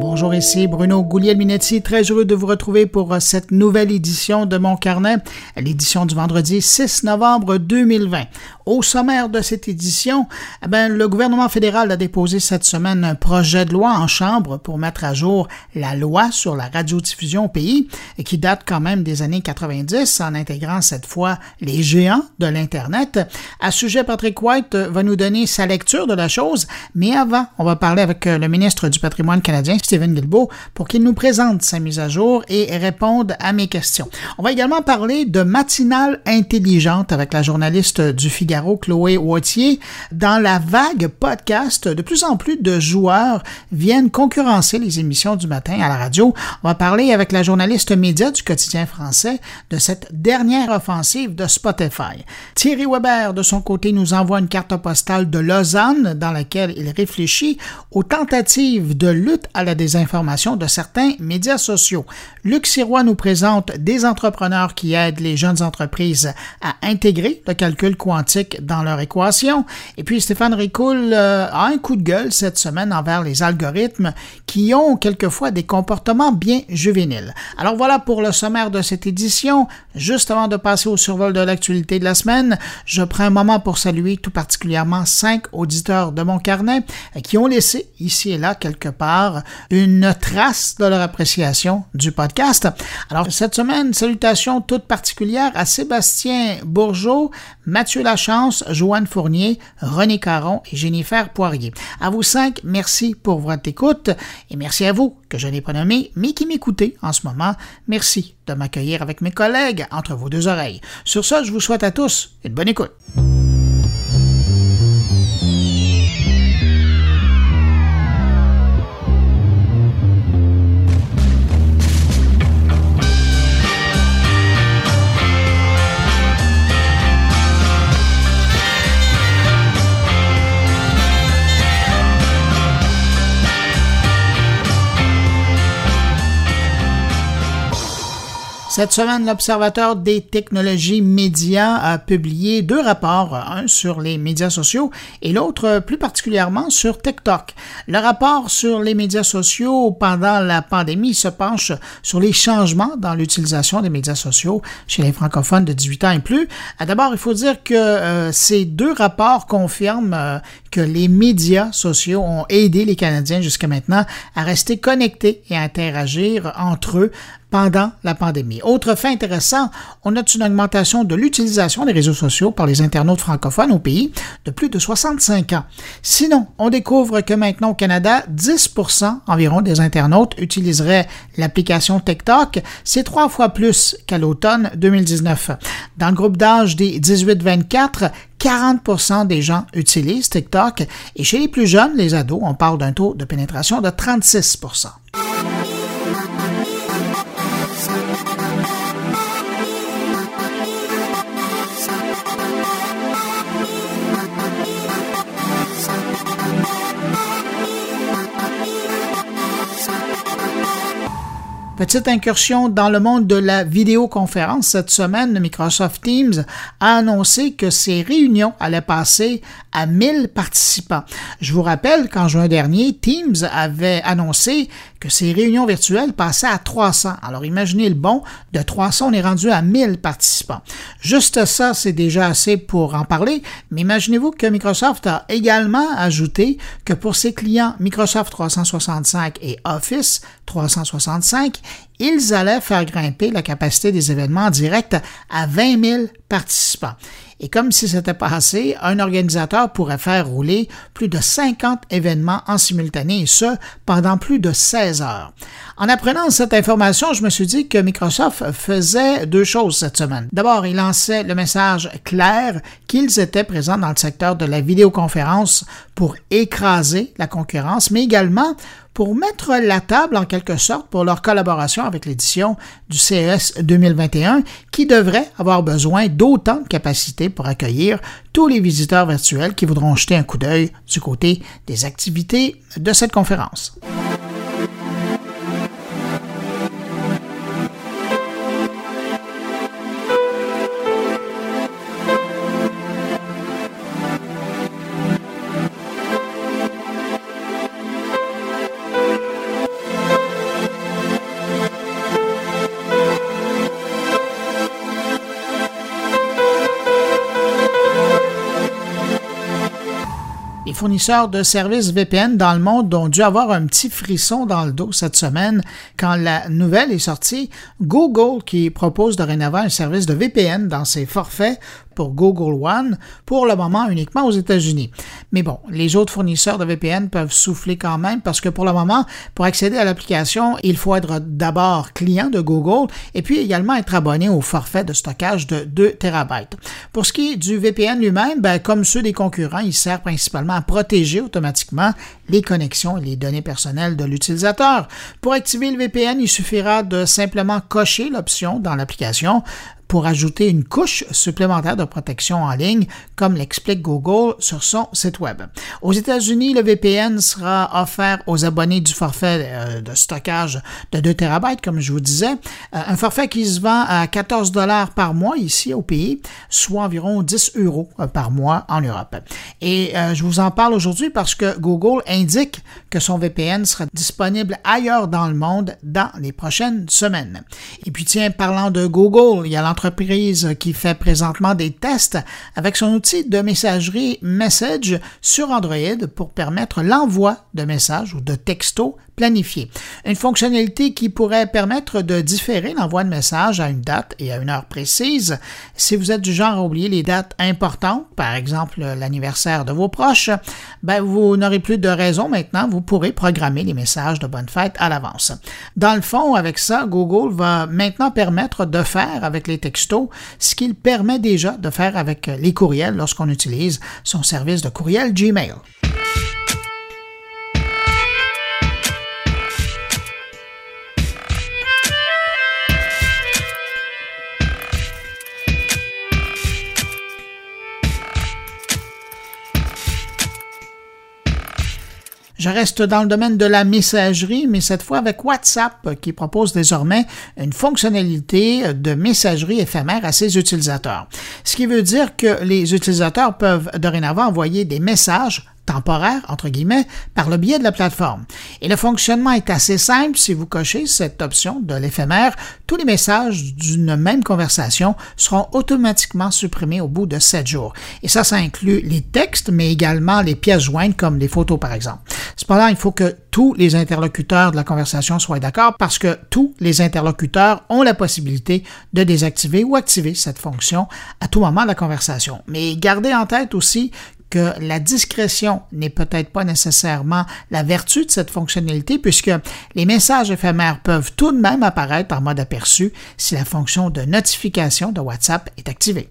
Bonjour, ici Bruno Gouliel-Minetti, très heureux de vous retrouver pour euh, cette nouvelle édition de Mon Carnet, l'édition du vendredi 6 novembre 2020. Au sommaire de cette édition, eh ben, le gouvernement fédéral a déposé cette semaine un projet de loi en Chambre pour mettre à jour la loi sur la radiodiffusion au pays, qui date quand même des années 90, en intégrant cette fois les géants de l'Internet. À ce sujet, Patrick White va nous donner sa lecture de la chose, mais avant, on va parler avec euh, le ministre du patrimoine canadien, Stephen Guilbeault, pour qu'il nous présente sa mise à jour et réponde à mes questions. On va également parler de matinale intelligente avec la journaliste du Figaro Chloé Wautier, dans la vague podcast, de plus en plus de joueurs viennent concurrencer les émissions du matin à la radio. On va parler avec la journaliste média du quotidien français de cette dernière offensive de Spotify. Thierry Weber, de son côté, nous envoie une carte postale de Lausanne dans laquelle il réfléchit aux tentatives de lutte à la désinformation de certains médias sociaux. Luc Sirois nous présente des entrepreneurs qui aident les jeunes entreprises à intégrer le calcul quantique dans leur équation. Et puis Stéphane Ricoul euh, a un coup de gueule cette semaine envers les algorithmes qui ont quelquefois des comportements bien juvéniles. Alors voilà pour le sommaire de cette édition. Juste avant de passer au survol de l'actualité de la semaine, je prends un moment pour saluer tout particulièrement cinq auditeurs de mon carnet qui ont laissé ici et là quelque part une trace de leur appréciation du podcast. Alors cette semaine, salutations toutes particulières à Sébastien Bourgeot, Mathieu Lachance, Joanne Fournier, René Caron et Jennifer Poirier. À vous cinq, merci pour votre écoute et merci à vous que je n'ai pas nommé mais qui m'écoutez en ce moment. Merci de m'accueillir avec mes collègues entre vos deux oreilles. Sur ce, je vous souhaite à tous une bonne écoute. Cette semaine, l'Observateur des technologies médias a publié deux rapports, un sur les médias sociaux et l'autre plus particulièrement sur TikTok. Le rapport sur les médias sociaux pendant la pandémie se penche sur les changements dans l'utilisation des médias sociaux chez les francophones de 18 ans et plus. D'abord, il faut dire que euh, ces deux rapports confirment euh, que les médias sociaux ont aidé les Canadiens jusqu'à maintenant à rester connectés et à interagir entre eux pendant la pandémie. Autre fait intéressant, on note une augmentation de l'utilisation des réseaux sociaux par les internautes francophones au pays de plus de 65 ans. Sinon, on découvre que maintenant au Canada, 10% environ des internautes utiliseraient l'application TikTok. C'est trois fois plus qu'à l'automne 2019. Dans le groupe d'âge des 18-24, 40% des gens utilisent TikTok et chez les plus jeunes, les ados, on parle d'un taux de pénétration de 36 Petite incursion dans le monde de la vidéoconférence. Cette semaine, Microsoft Teams a annoncé que ses réunions allaient passer à 1000 participants. Je vous rappelle qu'en juin dernier, Teams avait annoncé que ces réunions virtuelles passaient à 300. Alors imaginez le bon, de 300, on est rendu à 1000 participants. Juste ça, c'est déjà assez pour en parler, mais imaginez-vous que Microsoft a également ajouté que pour ses clients Microsoft 365 et Office 365, ils allaient faire grimper la capacité des événements en direct à 20 000 participants. Et comme si c'était pas assez, un organisateur pourrait faire rouler plus de 50 événements en simultané, et ce, pendant plus de 16 heures. En apprenant cette information, je me suis dit que Microsoft faisait deux choses cette semaine. D'abord, il lançait le message clair qu'ils étaient présents dans le secteur de la vidéoconférence pour écraser la concurrence, mais également pour mettre la table en quelque sorte pour leur collaboration avec l'édition du CES 2021 qui devrait avoir besoin d'autant de capacités pour accueillir tous les visiteurs virtuels qui voudront jeter un coup d'œil du côté des activités de cette conférence. Fournisseurs de services VPN dans le monde ont dû avoir un petit frisson dans le dos cette semaine quand la nouvelle est sortie. Google, qui propose dorénavant un service de VPN dans ses forfaits, pour Google One, pour le moment uniquement aux États-Unis. Mais bon, les autres fournisseurs de VPN peuvent souffler quand même parce que pour le moment, pour accéder à l'application, il faut être d'abord client de Google et puis également être abonné au forfait de stockage de 2 TB. Pour ce qui est du VPN lui-même, ben, comme ceux des concurrents, il sert principalement à protéger automatiquement les connexions et les données personnelles de l'utilisateur. Pour activer le VPN, il suffira de simplement cocher l'option dans l'application pour ajouter une couche supplémentaire de protection en ligne, comme l'explique Google sur son site Web. Aux États-Unis, le VPN sera offert aux abonnés du forfait euh, de stockage de 2 TB, comme je vous disais, euh, un forfait qui se vend à 14 dollars par mois ici au pays, soit environ 10 euros euh, par mois en Europe. Et je vous en parle aujourd'hui parce que Google indique que son VPN sera disponible ailleurs dans le monde dans les prochaines semaines. Et puis tiens, parlant de Google, il y a entreprise qui fait présentement des tests avec son outil de messagerie Message sur Android pour permettre l'envoi de messages ou de textos planifié. Une fonctionnalité qui pourrait permettre de différer l'envoi de messages à une date et à une heure précise. Si vous êtes du genre à oublier les dates importantes, par exemple l'anniversaire de vos proches, ben vous n'aurez plus de raison maintenant, vous pourrez programmer les messages de bonne fête à l'avance. Dans le fond, avec ça, Google va maintenant permettre de faire avec les textos ce qu'il permet déjà de faire avec les courriels lorsqu'on utilise son service de courriel Gmail. Je reste dans le domaine de la messagerie, mais cette fois avec WhatsApp qui propose désormais une fonctionnalité de messagerie éphémère à ses utilisateurs. Ce qui veut dire que les utilisateurs peuvent dorénavant envoyer des messages temporaire, entre guillemets, par le biais de la plateforme. Et le fonctionnement est assez simple. Si vous cochez cette option de l'éphémère, tous les messages d'une même conversation seront automatiquement supprimés au bout de 7 jours. Et ça, ça inclut les textes, mais également les pièces jointes comme les photos, par exemple. Cependant, il faut que tous les interlocuteurs de la conversation soient d'accord parce que tous les interlocuteurs ont la possibilité de désactiver ou activer cette fonction à tout moment de la conversation. Mais gardez en tête aussi que la discrétion n'est peut-être pas nécessairement la vertu de cette fonctionnalité puisque les messages éphémères peuvent tout de même apparaître en mode aperçu si la fonction de notification de WhatsApp est activée.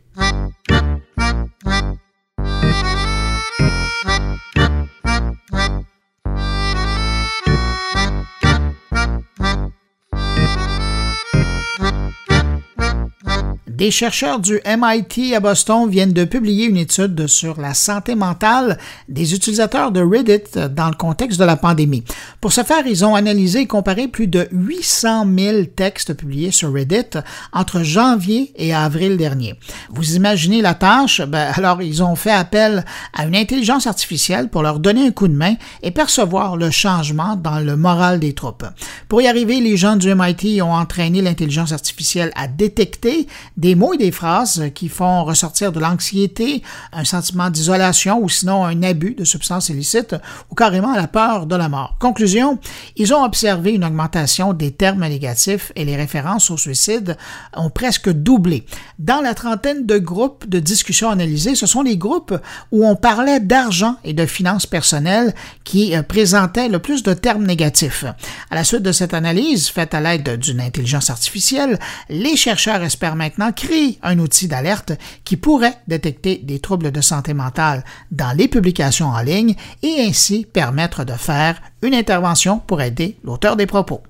Des chercheurs du MIT à Boston viennent de publier une étude sur la santé mentale des utilisateurs de Reddit dans le contexte de la pandémie. Pour ce faire, ils ont analysé et comparé plus de 800 000 textes publiés sur Reddit entre janvier et avril dernier. Vous imaginez la tâche? Ben, alors, ils ont fait appel à une intelligence artificielle pour leur donner un coup de main et percevoir le changement dans le moral des troupes. Pour y arriver, les gens du MIT ont entraîné l'intelligence artificielle à détecter des des mots et des phrases qui font ressortir de l'anxiété, un sentiment d'isolation ou sinon un abus de substances illicites ou carrément la peur de la mort. Conclusion, ils ont observé une augmentation des termes négatifs et les références au suicide ont presque doublé. Dans la trentaine de groupes de discussion analysés, ce sont les groupes où on parlait d'argent et de finances personnelles qui euh, présentaient le plus de termes négatifs. À la suite de cette analyse faite à l'aide d'une intelligence artificielle, les chercheurs espèrent maintenant crée un outil d'alerte qui pourrait détecter des troubles de santé mentale dans les publications en ligne et ainsi permettre de faire une intervention pour aider l'auteur des propos.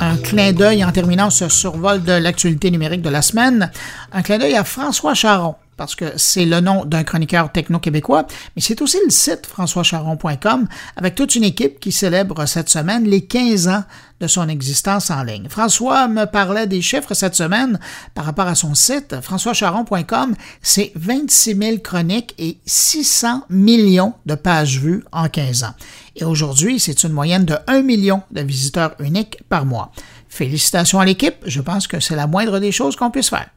Un clin d'œil en terminant ce survol de l'actualité numérique de la semaine, un clin d'œil à François Charon parce que c'est le nom d'un chroniqueur techno-québécois, mais c'est aussi le site françoischaron.com avec toute une équipe qui célèbre cette semaine les 15 ans de son existence en ligne. François me parlait des chiffres cette semaine par rapport à son site. françoischaron.com, c'est 26 000 chroniques et 600 millions de pages vues en 15 ans. Et aujourd'hui, c'est une moyenne de 1 million de visiteurs uniques par mois. Félicitations à l'équipe, je pense que c'est la moindre des choses qu'on puisse faire.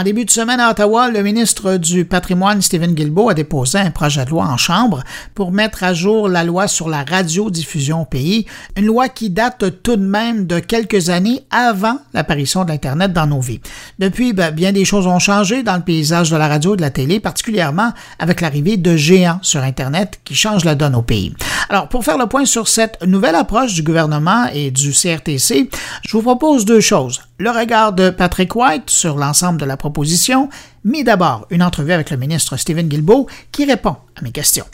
En début de semaine à Ottawa, le ministre du Patrimoine, Stephen Guilbeault, a déposé un projet de loi en Chambre pour mettre à jour la loi sur la radiodiffusion au pays, une loi qui date tout de même de quelques années avant l'apparition de l'Internet dans nos vies. Depuis, ben, bien des choses ont changé dans le paysage de la radio et de la télé, particulièrement avec l'arrivée de géants sur Internet qui changent la donne au pays. Alors, pour faire le point sur cette nouvelle approche du gouvernement et du CRTC, je vous propose deux choses le regard de Patrick White sur l'ensemble de la proposition, mais d'abord une entrevue avec le ministre Stephen Guilbeault qui répond à mes questions.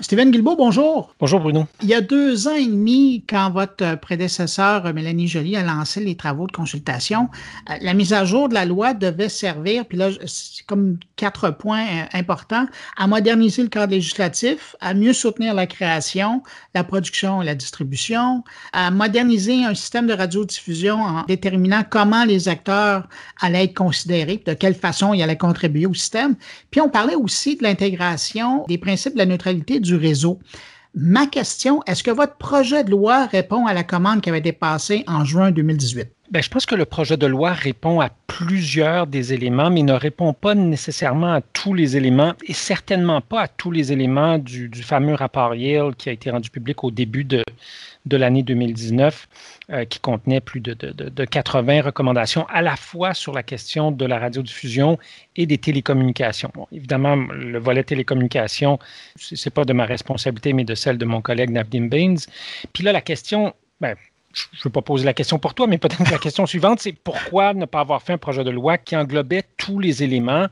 Stephen Guilbeault, bonjour. Bonjour Bruno. Il y a deux ans et demi, quand votre prédécesseur Mélanie Joly a lancé les travaux de consultation, euh, la mise à jour de la loi devait servir, puis là, c'est comme quatre points euh, importants, à moderniser le cadre législatif, à mieux soutenir la création, la production et la distribution, à moderniser un système de radiodiffusion en déterminant comment les acteurs allaient être considérés, de quelle façon ils allaient contribuer au système. Puis on parlait aussi de l'intégration des principes de la neutralité du réseau. Ma question, est-ce que votre projet de loi répond à la commande qui avait été passée en juin 2018? Bien, je pense que le projet de loi répond à plusieurs des éléments, mais ne répond pas nécessairement à tous les éléments et certainement pas à tous les éléments du, du fameux rapport Yale qui a été rendu public au début de, de l'année 2019 euh, qui contenait plus de, de, de, 80 recommandations à la fois sur la question de la radiodiffusion et des télécommunications. évidemment, le volet télécommunications, ce n'est pas de ma responsabilité, mais de celle de mon collègue Navdim Baines. Puis là, la question, ben, je ne veux pas poser la question pour toi, mais peut-être la question suivante, c'est pourquoi ne pas avoir fait un projet de loi qui englobait tous les éléments?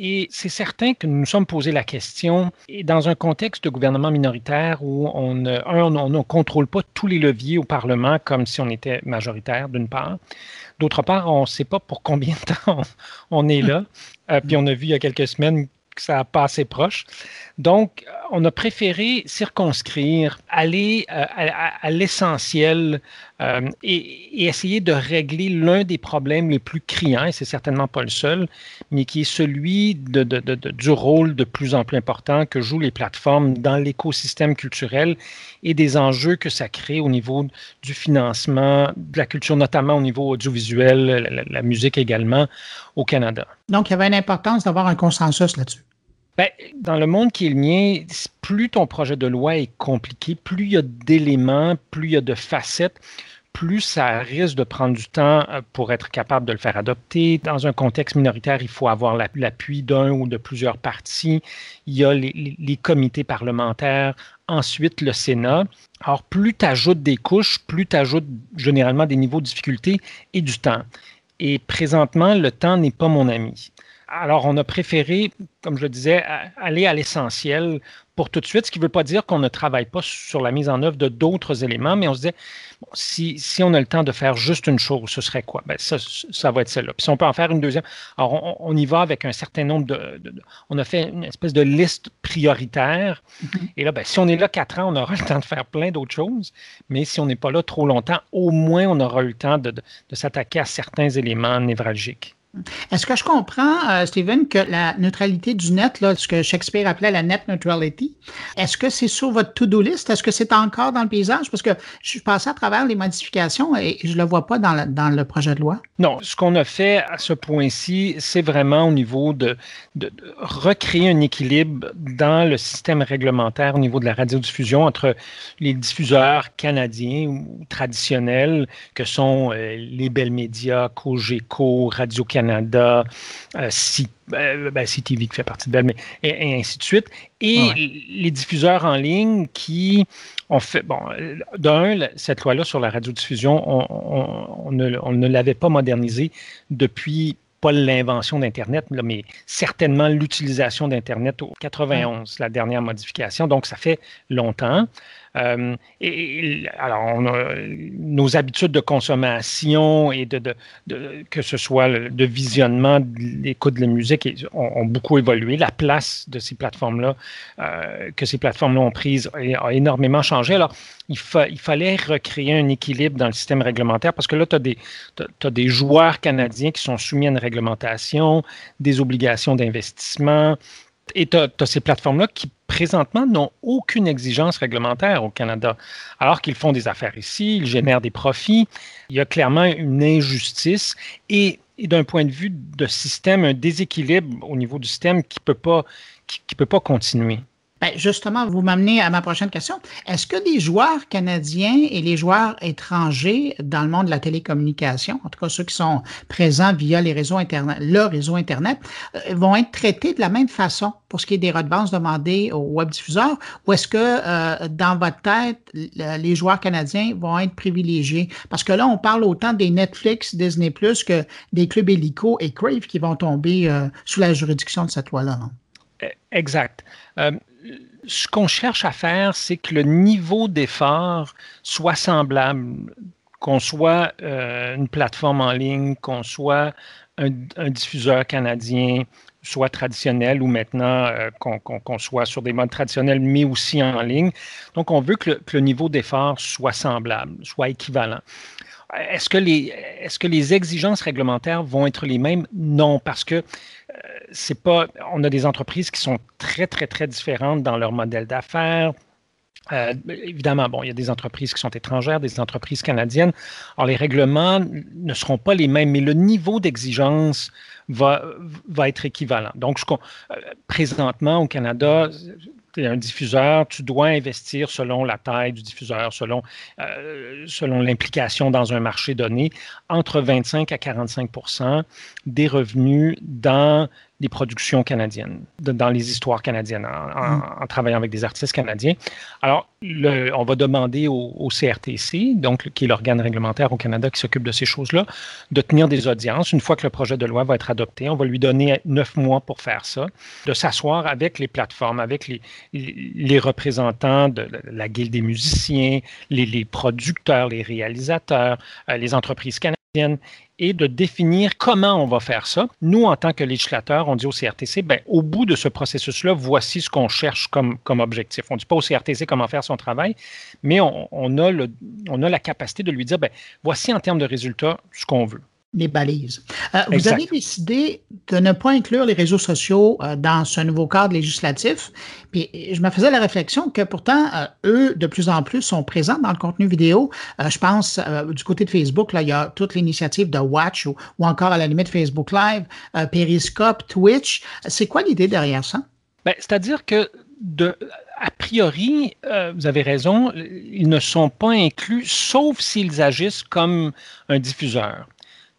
Et c'est certain que nous nous sommes posé la question, et dans un contexte de gouvernement minoritaire où on, ne contrôle pas tous les leviers au Parlement comme si on était majoritaire, d'une part. D'autre part, on ne sait pas pour combien de temps on, est là. Euh, puis on a vu il y a quelques semaines que ça a pas assez proche. Donc, on a préféré circonscrire, aller euh, à, l'essentiel euh, et, essayer de régler l'un des problèmes les plus criants, et c'est certainement pas le seul, mais qui est celui du rôle de plus en plus important que jouent les plateformes dans l'écosystème culturel et des enjeux que ça crée au niveau du financement de la culture, notamment au niveau audiovisuel, la musique également, au Canada. Donc, il y avait une importance d'avoir un consensus là-dessus. Ben, dans le monde qui est le mien, plus ton projet de loi est compliqué, plus il y a d'éléments, plus il y a de facettes, plus ça risque de prendre du temps euh, pour être capable de le faire adopter. Dans un contexte minoritaire, il faut avoir l'appui d'un ou de plusieurs partis. Il y a les, comités parlementaires, ensuite le Sénat. Alors, plus tu ajoutes des couches, plus tu ajoutes généralement des niveaux de difficulté et du temps. Et présentement, le temps n'est pas mon ami. Alors, on a préféré, comme je le disais, aller à l'essentiel pour tout de suite, ce qui ne veut pas dire qu'on ne travaille pas sur la mise en œuvre de d'autres éléments, mais on se disait, si, si, on a le temps de faire juste une chose, ce serait quoi? Ben, ça, ça va être celle-là. Puis si on peut en faire une deuxième, alors on, y va avec un certain nombre de, On a fait une espèce de liste prioritaire. Mm-hmm. Et là, ben, si on est là quatre ans, on aura le temps de faire plein d'autres choses. Mais si on n'est pas là trop longtemps, au moins on aura eu le temps de, de s'attaquer à certains éléments névralgiques. Est-ce que je comprends, euh, Steven, que la neutralité du net, ce que Shakespeare appelait la net neutrality, est-ce que c'est sur votre to-do list? Est-ce que c'est encore dans le paysage? Parce que je suis passé à travers les modifications et je ne le vois pas dans, le projet de loi. Non, ce qu'on a fait à ce point-ci, c'est vraiment au niveau de, recréer un équilibre dans le système réglementaire au niveau de la radiodiffusion entre les diffuseurs canadiens ou traditionnels que sont euh, les belles médias, Cogeco, Radio-Canada, Canada, euh, euh, ben, CTV qui fait partie de Bell, mais, et, ainsi de suite. Et les diffuseurs en ligne qui ont fait, bon, d'un, cette loi-là sur la radiodiffusion, on, on, ne, on ne l'avait pas modernisée depuis pas l'invention d'Internet, mais certainement l'utilisation d'Internet au 91, la dernière modification. Donc, ça fait longtemps. Euh, alors, nos habitudes de consommation et de, que ce soit de visionnement, l'écoute de la musique ont, beaucoup évolué. La place de ces plateformes-là, euh, que ces plateformes-là ont prise, a, énormément changé. Alors, il, fallait recréer un équilibre dans le système réglementaire parce que là, tu as, des joueurs canadiens qui sont soumis à une réglementation, des obligations d'investissement. Et tu as, ces plateformes-là qui présentement n'ont aucune exigence réglementaire au Canada, alors qu'ils font des affaires ici, ils génèrent des profits. Il y a clairement une injustice et, d'un point de vue de système, un déséquilibre au niveau du système qui ne peut, pas, qui peut pas continuer. Ben justement, vous m'amenez à ma prochaine question. Est-ce que les joueurs canadiens et les joueurs étrangers dans le monde de la télécommunication, en tout cas ceux qui sont présents via les réseaux Internet, le réseau Internet, euh, vont être traités de la même façon pour ce qui est des redevances demandées aux web diffuseurs, ou est-ce que euh, dans votre tête, les joueurs canadiens vont être privilégiés? Parce que là, on parle autant des Netflix, Disney que des clubs Helico et Crave qui vont tomber euh, sous la juridiction de cette loi-là. Exact ce qu'on cherche à faire, c'est que le niveau d'effort soit semblable, qu'on soit euh, une plateforme en ligne, qu'on soit un, diffuseur canadien, soit traditionnel ou maintenant euh, qu'on soit sur des modes traditionnels, mais aussi en ligne. Donc, on veut que le niveau d'effort soit semblable, soit équivalent. Est-ce que, les, est-ce que les exigences réglementaires vont être les mêmes? Non, parce que c'est pas. On a des entreprises qui sont très, très, très différentes dans leur modèle d'affaires. Euh, évidemment, bon, il y a des entreprises qui sont étrangères, des entreprises canadiennes. Alors, les règlements ne seront pas les mêmes, mais le niveau d'exigence va, être équivalent. Donc, euh, présentement, au Canada, un diffuseur, tu dois investir selon la taille du diffuseur, selon, euh, selon l'implication dans un marché donné, entre 25 à 45% des revenus dans des productions canadiennes, dans les histoires canadiennes, mm. en, travaillant avec des artistes canadiens. Alors, le, on va demander au, CRTC, donc qui est l'organe réglementaire au Canada qui s'occupe de ces choses-là, de tenir des audiences. Une fois que le projet de loi va être adopté, on va lui donner neuf mois pour faire ça, de s'asseoir avec les plateformes, avec les, les représentants de la Guilde des musiciens, les, les producteurs, les réalisateurs, euh, les entreprises canadiennes et de définir comment on va faire ça. Nous, en tant que législateurs, on dit au CRTC, ben, au bout de ce processus-là, voici ce qu'on cherche comme, objectif. On ne dit pas au CRTC comment faire son travail, mais on a la capacité de lui dire, ben, voici en termes de résultats ce qu'on veut les balises. Euh, vous avez décidé de ne pas inclure les réseaux sociaux euh, dans ce nouveau cadre législatif. Puis je me faisais la réflexion que pourtant, euh, eux, de plus en plus, sont présents dans le contenu vidéo. je pense du côté de Facebook, là, il y a toute l'initiative de Watch ou, encore à la limite Facebook Live, Periscope, Twitch. C'est quoi l'idée derrière ça? Ben, c'est-à-dire que de, a priori, vous avez raison, ils ne sont pas inclus, sauf s'ils agissent comme un diffuseur.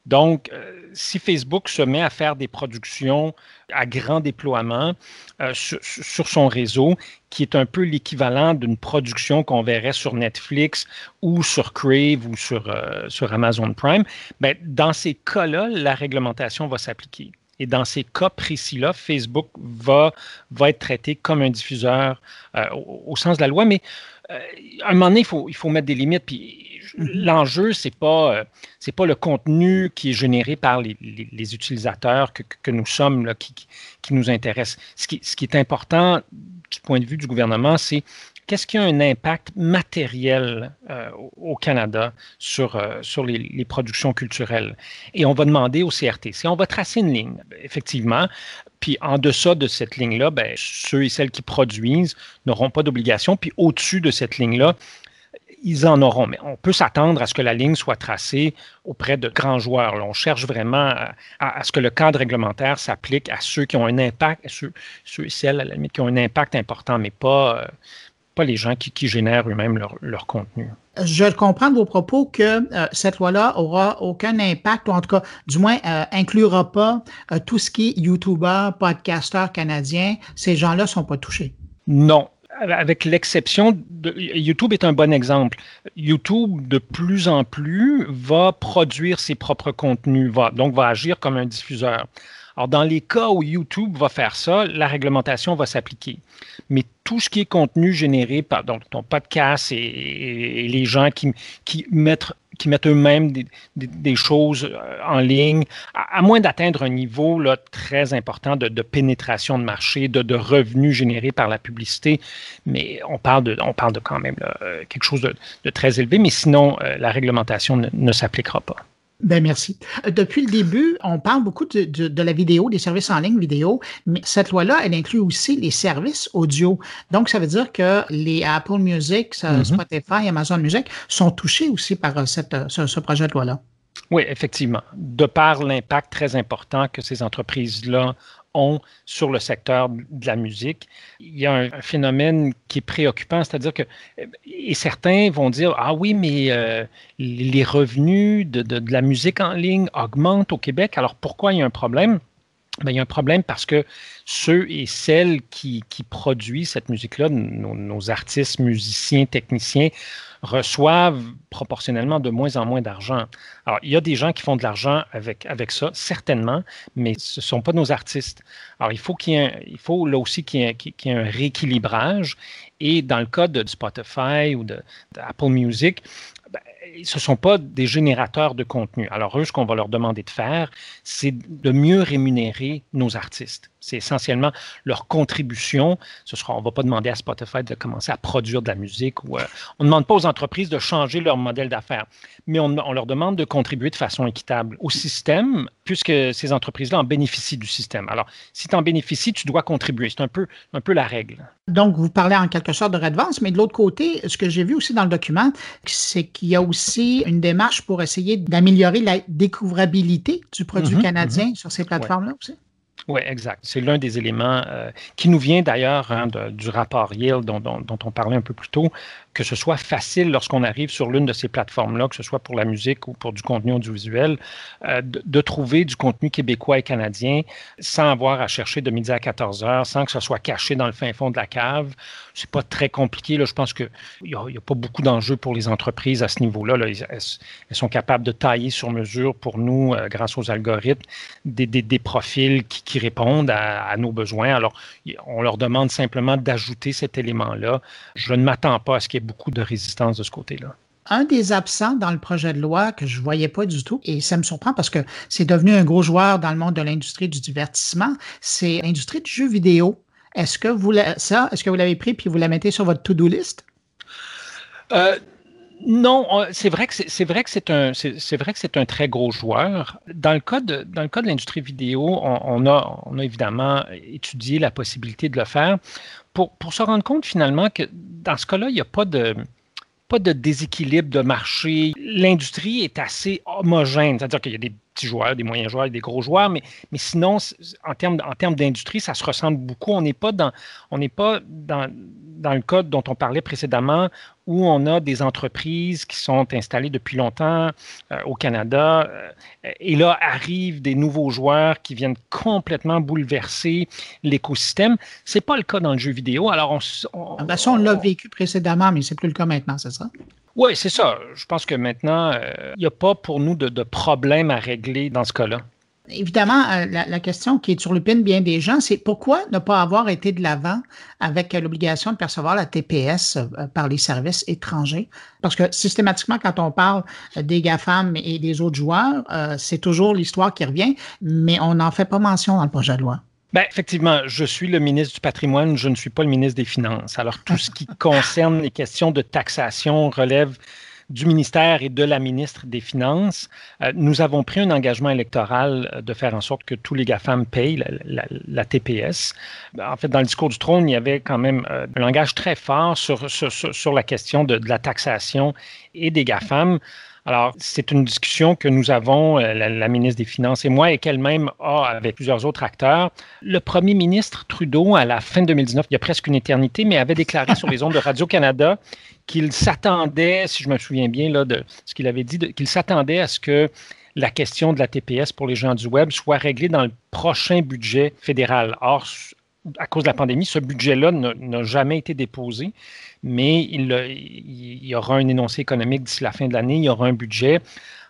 Donc, euh, si Facebook se met à faire des productions à grand déploiement euh, sur, son réseau, qui est un peu l'équivalent d'une production qu'on verrait sur Netflix ou sur Crave ou sur, euh, sur Amazon Prime, ben, dans ces cas-là, la réglementation va s'appliquer. Et dans ces cas précis-là, Facebook va, va être traité comme un diffuseur au, au, sens de la loi. Mais à un moment donné, il faut, il faut mettre des limites. Puis l'enjeu, ce n'est pas, euh, c'est pas le contenu qui est généré par les, utilisateurs que, nous sommes qui, nous intéresse. Ce qui, est important du point de vue du gouvernement, c'est qu'est-ce qui a un impact matériel euh, au Canada sur, euh, sur les, productions culturelles? Et on va demander au CRTC, on va tracer une ligne, effectivement. Puis en deçà de cette ligne-là, ben, ceux et celles qui produisent n'auront pas d'obligation. Puis au-dessus de cette ligne-là, ils en auront, mais on peut s'attendre à ce que la ligne soit tracée auprès de grands joueurs. on cherche vraiment à, ce que le cadre réglementaire s'applique à ceux qui ont un impact, ceux, ceux, et celles, à la limite, qui ont un impact important, mais pas, euh, pas les gens qui, génèrent eux-mêmes leur, contenu. Je comprends de vos propos que euh, cette loi-là aura aucun impact, ou en tout cas, du moins, euh, inclura pas tout ce qui est YouTuber, podcaster canadien. Ces gens-là ne sont pas touchés. Non, avec l'exception YouTube est un bon exemple. YouTube de plus en plus va produire ses propres contenus, va, donc va agir comme un diffuseur. Alors, dans les cas où YouTube va faire ça, la réglementation va s'appliquer. Mais tout ce qui est contenu généré par ton podcast et, les gens qui, mettent eux-mêmes des, choses euh, en ligne, à, moins d'atteindre un niveau très important de, pénétration de marché, de, revenus générés par la publicité. Mais on parle de, on parle de quand même euh, quelque chose de, très élevé, mais sinon, euh, la réglementation ne s'appliquera pas. Ben merci. Euh, depuis le début, on parle beaucoup de, la vidéo, des services en ligne vidéo, mais cette loi-là, elle inclut aussi les services audio. Donc, ça veut dire que les Apple Music, mm-hmm. Spotify, Amazon Music sont touchés aussi par euh, cette, euh, ce, projet de loi-là. Oui, effectivement. De par l'impact très important que ces entreprises-là sur le secteur de la musique. Il y a un, phénomène qui est préoccupant, c'est-à-dire que, et certains vont dire, ah oui, mais euh, les revenus de, la musique en ligne augmentent au Québec, alors pourquoi il y a un problème? Ben, il y a un problème parce que ceux et celles qui, produisent cette musique-là, nos, artistes, musiciens, techniciens, reçoivent proportionnellement de moins en moins d'argent. Alors, il y a des gens qui font de l'argent avec, avec ça, certainement, mais ce ne sont pas nos artistes. Alors, il faut, qu'il y ait il faut là aussi qu'il y, ait, un rééquilibrage. Et dans le cas de Spotify ou d'Apple Music, ce ne sont pas des générateurs de contenu. Alors, eux, ce qu'on va leur demander de faire, c'est de mieux rémunérer nos artistes. C'est essentiellement leur contribution. Ce sera, on ne va pas demander à Spotify de commencer à produire de la musique ou euh, on ne demande pas aux entreprises de changer leur modèle d'affaires, mais on, leur demande de contribuer de façon équitable au système, puisque ces entreprises-là en bénéficient du système. Alors, si tu en bénéficies, tu dois contribuer. C'est un peu, un peu la règle. Donc, vous parlez en quelque sorte de redevance, mais de l'autre côté, ce que j'ai vu aussi dans le document, c'est qu'il y a aussi une démarche pour essayer d'améliorer la découvrabilité du produit mm-hmm, canadien mm-hmm. sur ces plateformes-là aussi. Oui, exact. C'est l'un des éléments euh, qui nous vient d'ailleurs hein, du rapport Yale dont, on parlait un peu plus tôt, que ce soit facile lorsqu'on arrive sur l'une de ces plateformes-là, que ce soit pour la musique ou pour du contenu audiovisuel, euh, de, trouver du contenu québécois et canadien sans avoir à chercher de midi à 14 heures, sans que ce soit caché dans le fin fond de la cave. C'est pas très compliqué. Là. Je pense qu'il n'y a, a, pas beaucoup d'enjeux pour les entreprises à ce niveau-là. Elles, sont capables de tailler sur mesure pour nous, euh, grâce aux algorithmes, des, profils qui, répondent à, à, nos besoins. Alors, on leur demande simplement d'ajouter cet élément-là. Je ne m'attends pas à ce qu'il y ait beaucoup de résistance de ce côté-là un des absents dans le projet de loi que je ne voyais pas du tout, et ça me surprend parce que c'est devenu un gros joueur dans le monde de l'industrie du divertissement, c'est l'industrie du jeu vidéo. Est-ce que vous ça, est-ce que vous l'avez pris puis vous la mettez sur votre to-do list? Euh, non, c'est vrai que c'est vrai que c'est un c'est vrai que c'est un très gros joueur. Dans le cas de dans le cas de l'industrie vidéo, on, a on a évidemment étudié la possibilité de le faire pour, pour se rendre compte finalement que dans ce cas-là, il n'y a pas de pas de déséquilibre de marché. L'industrie est assez homogène, c'est-à-dire qu'il y a des petits joueurs, des moyens joueurs et des gros joueurs, mais, mais sinon, en termes, en termes d'industrie, ça se ressemble beaucoup. On n'est pas dans, on n'est pas dans, dans le cas dont on parlait précédemment, où on a des entreprises qui sont installées depuis longtemps euh, au Canada, euh, et là arrivent des nouveaux joueurs qui viennent complètement bouleverser l'écosystème. C'est pas le cas dans le jeu vidéo. Alors on, ah ben ça, on l'a vécu précédemment, mais c'est plus le cas maintenant, c'est ça? Oui, c'est ça. Je pense que maintenant, euh, il n'y a pas pour nous de, problème à régler dans ce cas-là évidemment, euh, la, question qui est sur le pin bien des gens, c'est pourquoi ne pas avoir été de l'avant avec l'obligation de percevoir la TPS euh, par les services étrangers? Parce que systématiquement, quand on parle des GAFAM et des autres joueurs, euh, c'est toujours l'histoire qui revient, mais on n'en fait pas mention dans le projet de loi. Bien, effectivement, je suis le ministre du patrimoine, je ne suis pas le ministre des Finances. Alors, tout ce qui concerne les questions de taxation relève du ministère et de la ministre des Finances, euh, nous avons pris un engagement électoral euh, de faire en sorte que tous les GAFAM payent la, TPS. En fait, dans le discours du trône, il y avait quand même euh, un langage très fort sur, sur, la question de, de, la taxation et des GAFAM. Alors, c'est une discussion que nous avons, la, ministre des Finances et moi, et qu'elle-même a avec plusieurs autres acteurs. Le premier ministre Trudeau, à la fin de 2019, il y a presque une éternité, mais avait déclaré sur les ondes de Radio-Canada qu'il s'attendait, si je me souviens bien de ce qu'il avait dit, qu'il s'attendait à ce que la question de la TPS pour les gens du web soit réglée dans le prochain budget fédéral. Or, à cause de la pandémie, ce budget-là n'a jamais été déposé, mais il, y aura un énoncé économique d'ici la fin de l'année, il y aura un budget.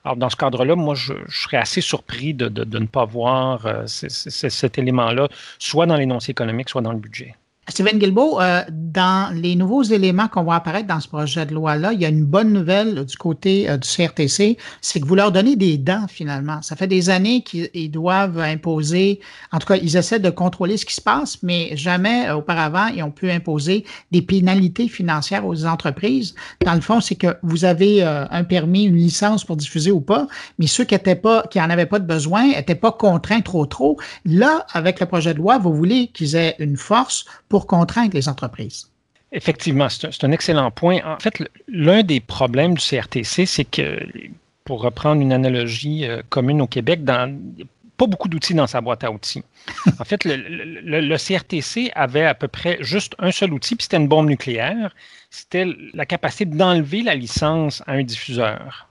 Alors, dans ce cadre-là, moi, je, serais assez surpris de, ne pas voir euh, cet élément-là, soit dans l'énoncé économique, soit dans le budget. Steven Guilbeault, euh, dans les nouveaux éléments qu'on va apparaître dans ce projet de loi-là, il y a une bonne nouvelle du côté euh, du CRTC, c'est que vous leur donnez des dents finalement. Ça fait des années qu'ils doivent imposer, en tout cas, ils essaient de contrôler ce qui se passe, mais jamais euh, auparavant, ils ont pu imposer des pénalités financières aux entreprises. Dans le fond, c'est que vous avez un permis, une licence pour diffuser ou pas, mais ceux qui étaient pas, qui en avaient pas de besoin, étaient pas contraints trop trop. Là, avec le projet de loi, vous voulez qu'ils aient une force pour contraindre les entreprises. Effectivement, c'est un, excellent point. En fait, l'un des problèmes du CRTC, c'est que, pour reprendre une analogie euh, commune au Québec, dans, pas beaucoup d'outils dans sa boîte à outils. En fait, le, CRTC avait à peu près juste un seul outil, puis c'était une bombe nucléaire. C'était la capacité d'enlever la licence à un diffuseur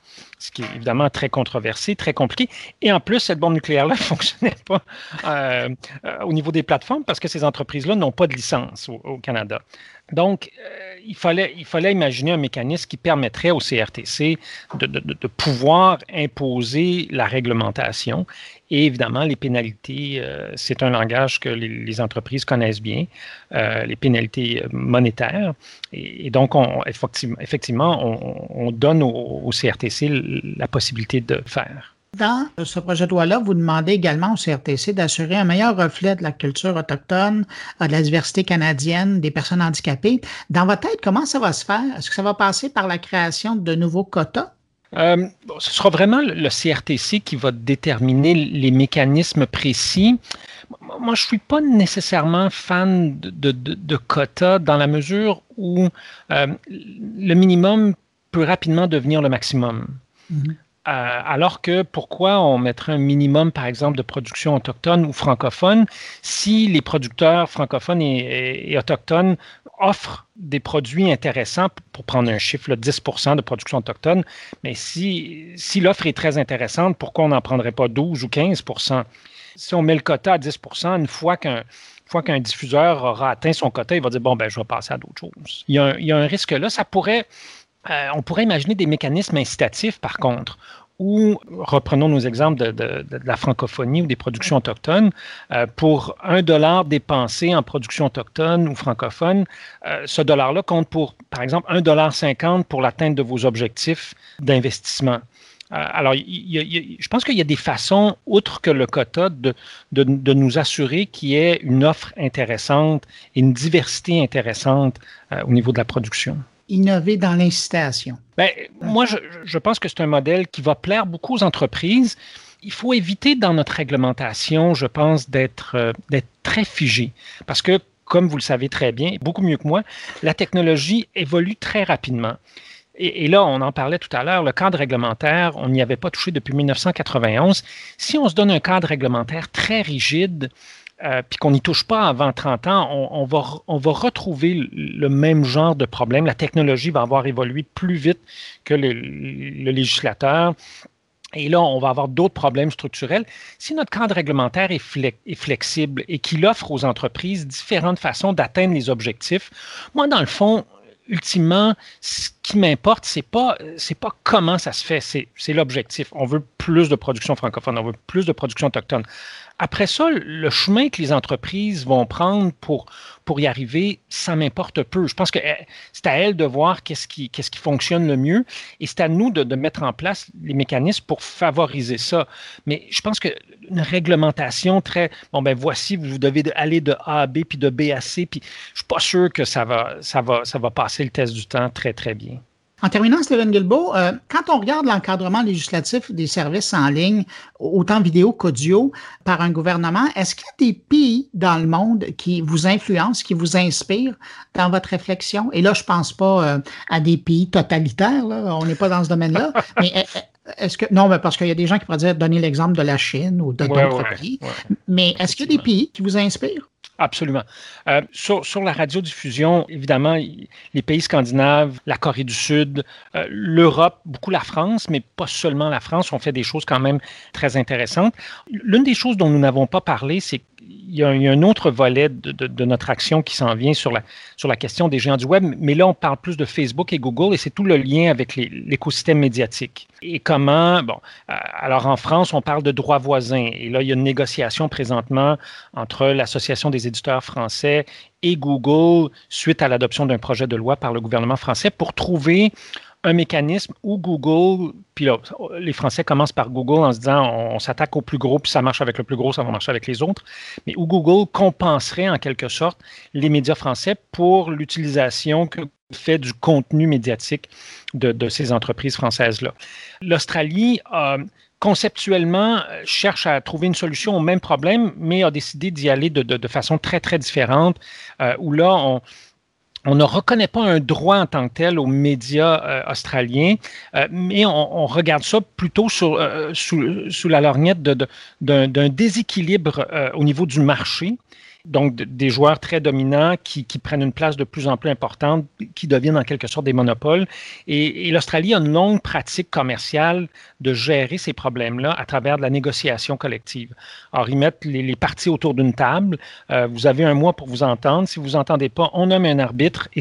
ce qui est évidemment très controversé, très compliqué. Et en plus, cette bombe nucléaire-là ne fonctionnait pas euh, euh, au niveau des plateformes parce que ces entreprises-là n'ont pas de licence au, Canada. Donc, euh, il, fallait, il fallait imaginer un mécanisme qui permettrait au CRTC de, pouvoir imposer la réglementation et évidemment, les pénalités, euh, c'est un langage que les, entreprises connaissent bien, euh, les pénalités monétaires. Et, donc, on, effectivement, on, donne au, CRTC la possibilité de faire. Dans ce projet de loi-là, vous demandez également au CRTC d'assurer un meilleur reflet de la culture autochtone, de la diversité canadienne, des personnes handicapées. Dans votre tête, comment ça va se faire? Est-ce que ça va passer par la création de nouveaux quotas? Euh, ce sera vraiment le CRTC qui va déterminer les mécanismes précis. Moi, je ne suis pas nécessairement fan de, de, quotas dans la mesure où euh, le minimum peut rapidement devenir le maximum. Euh, alors que pourquoi on mettrait un minimum, par exemple, de production autochtone ou francophone si les producteurs francophones et, autochtones offrent des produits intéressants, pour prendre un chiffre, 10% de production autochtone, mais si, l'offre est très intéressante, pourquoi on n'en prendrait pas 12 ou 15% Si on met le quota à 10% une fois qu'un diffuseur aura atteint son quota, il va dire, bon, ben, je vais passer à d'autres choses. Il y, a il y a un risque là. Ça pourrait euh, on pourrait imaginer des mécanismes incitatifs, par contre, où, reprenons nos exemples de, la francophonie ou des productions autochtones, euh, pour un dollar dépensé en production autochtone ou francophone, euh, ce dollar-là compte pour, par exemple, un dollar cinquante pour l'atteinte de vos objectifs d'investissement. alors, je pense qu'il y a des façons, outre que le quota, de, de nous assurer qu'il y ait une offre intéressante et une diversité intéressante au niveau de la production innover dans l'incitation? Ben, moi, je, pense que c'est un modèle qui va plaire beaucoup aux entreprises. Il faut éviter dans notre réglementation, je pense, d'être euh, très figé. Parce que, comme vous le savez très bien, beaucoup mieux que moi, la technologie évolue très rapidement. Et, et, là, on en parlait tout à l'heure, le cadre réglementaire, on n'y avait pas touché depuis 1991. Si on se donne un cadre réglementaire très rigide, euh, puis qu'on n'y touche pas avant 30 ans, on, va, on va retrouver le même genre de problème. La technologie va avoir évolué plus vite que le, législateur. Et là, on va avoir d'autres problèmes structurels. Si notre cadre réglementaire est, flexible et qu'il offre aux entreprises différentes façons d'atteindre les objectifs, moi, dans le fond, ultimement, ce qui m'importe, c'est pas, pas comment ça se fait, c'est l'objectif. On veut plus de production francophone, on veut plus de production autochtone. Après ça, le chemin que les entreprises vont prendre pour, pour y arriver, ça m'importe peu. Je pense que eh, c'est à elles de voir qu'est-ce qui, qu'est-ce qui fonctionne le mieux et c'est à nous de, de, mettre en place les mécanismes pour favoriser ça. Mais je pense qu'une réglementation très, bon ben voici, vous devez aller de A à B puis de B à C, puis je suis pas sûr que ça va, ça va, ça va passer le test du temps très, très bien. En terminant, Steven Guilbeault, euh, quand on regarde l'encadrement législatif des services en ligne, autant vidéo qu'audio, par un gouvernement, est-ce qu'il y a des pays dans le monde qui vous influencent, qui vous inspirent dans votre réflexion? Et là, je pense pas euh, à des pays totalitaires, là, on n'est pas dans ce domaine-là, mais est-ce que non, mais parce qu'il y a des gens qui pourraient dire donner l'exemple de la Chine ou d'autres pays. mais est-ce qu'il y a des pays qui vous inspirent? Absolument. Euh, sur, la radiodiffusion, évidemment, les pays scandinaves, la Corée du Sud, euh, l'Europe, beaucoup la France, mais pas seulement la France, ont fait des choses quand même très intéressantes. L'une des choses dont nous n'avons pas parlé, c'est il y, a, un autre volet de, notre action qui s'en vient sur la, sur la question des géants du web, mais là, on parle plus de Facebook et Google et c'est tout le lien avec l'écosystème médiatique. Et comment, bon, euh, alors en France, on parle de droits voisins et là, il y a une négociation présentement entre l'Association des éditeurs français et Google suite à l'adoption d'un projet de loi par le gouvernement français pour trouver un mécanisme où Google, puis là, les Français commencent par Google en se disant on, s'attaque au plus gros, puis ça marche avec le plus gros, ça va marcher avec les autres, mais où Google compenserait en quelque sorte les médias français pour l'utilisation que fait du contenu médiatique de, ces entreprises françaises-là. L'Australie conceptuellement cherche à trouver une solution au même problème, mais a décidé d'y aller de, façon très, très différente, euh, où là, on, on ne reconnaît pas un droit en tant que tel aux médias euh, australiens, euh, mais on, regarde ça plutôt euh, sous, la lorgnette d'un déséquilibre au niveau du marché donc des joueurs très dominants qui, prennent une place de plus en plus importante, qui deviennent en quelque sorte des monopoles. Et, l'Australie a une longue pratique commerciale de gérer ces problèmes-là à travers de la négociation collective. Alors, ils mettent les, parties autour d'une table. Euh, vous avez un mois pour vous entendre. Si vous entendez pas, on nomme un arbitre et,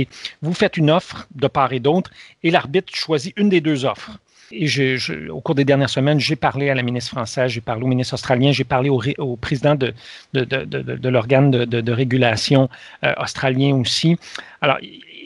et vous faites une offre de part et d'autre et l'arbitre choisit une des deux offres. Et au cours des dernières semaines, j'ai parlé à la ministre française, j'ai parlé au ministre australien, j'ai parlé au, président de, de, l'organe de, régulation euh, australien aussi. Alors,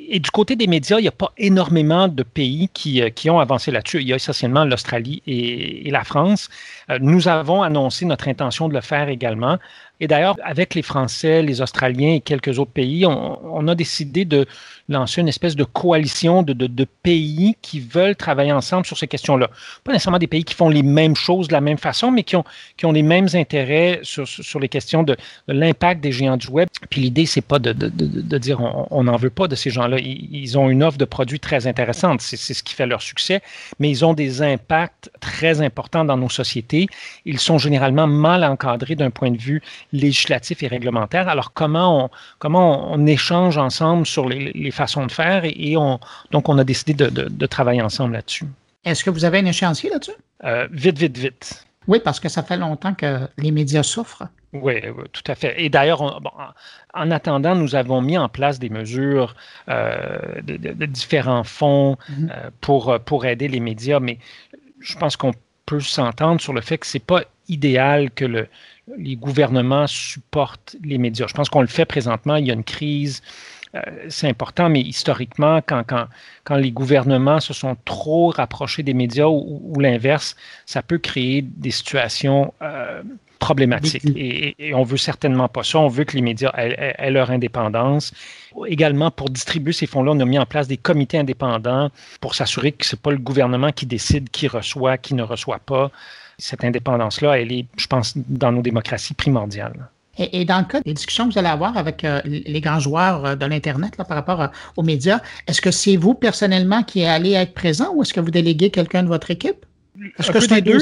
et du côté des médias, il n'y a pas énormément de pays qui, euh, qui ont avancé là-dessus. Il y a essentiellement l'Australie et, la France. Euh, nous avons annoncé notre intention de le faire également. Et d'ailleurs, avec les Français, les Australiens et quelques autres pays, on, a décidé de lancer une espèce de coalition de, de, pays qui veulent travailler ensemble sur ces questions-là. Pas nécessairement des pays qui font les mêmes choses de la même façon, mais qui ont, qui ont les mêmes intérêts sur, sur les questions de, l'impact des géants du web. Puis l'idée, c'est pas de, de, dire on n'en veut pas de ces gens-là. Ils, ils, ont une offre de produits très intéressante. C'est ce qui fait leur succès, mais ils ont des impacts très importants dans nos sociétés. Ils sont généralement mal encadrés d'un point de vue législatif et réglementaire. Alors, comment on, comment on, échange ensemble sur les, façons de faire et, on, donc on a décidé de, travailler ensemble là-dessus. Est-ce que vous avez un échéancier là-dessus? Euh, vite, vite, vite. Oui, parce que ça fait longtemps que les médias souffrent. Oui, tout à fait. Et d'ailleurs, en attendant, nous avons mis en place des mesures euh, de, différents fonds mm-hmm. euh, pour, pour aider les médias, mais je pense qu'on peut s'entendre sur le fait que ce n'est pas idéal que le, les gouvernements supportent les médias. Je pense qu'on le fait présentement. Il y a une crise. Euh, c'est important, mais historiquement, quand, quand, quand, les gouvernements se sont trop rapprochés des médias ou, l'inverse, ça peut créer des situations euh, problématiques. Et, et, on veut certainement pas ça. On veut que les médias aient, aient leur indépendance. Également, pour distribuer ces fonds-là, on a mis en place des comités indépendants pour s'assurer que ce n'est pas le gouvernement qui décide qui reçoit, qui ne reçoit pas cette indépendance-là, elle est, je pense, dans nos démocraties primordiale. Et, dans le cas des discussions que vous allez avoir avec euh, les grands joueurs euh, de l'Internet par rapport euh, aux médias, est-ce que c'est vous personnellement qui allez être présent ou est-ce que vous déléguez quelqu'un de votre équipe? Est-ce que c'est deux?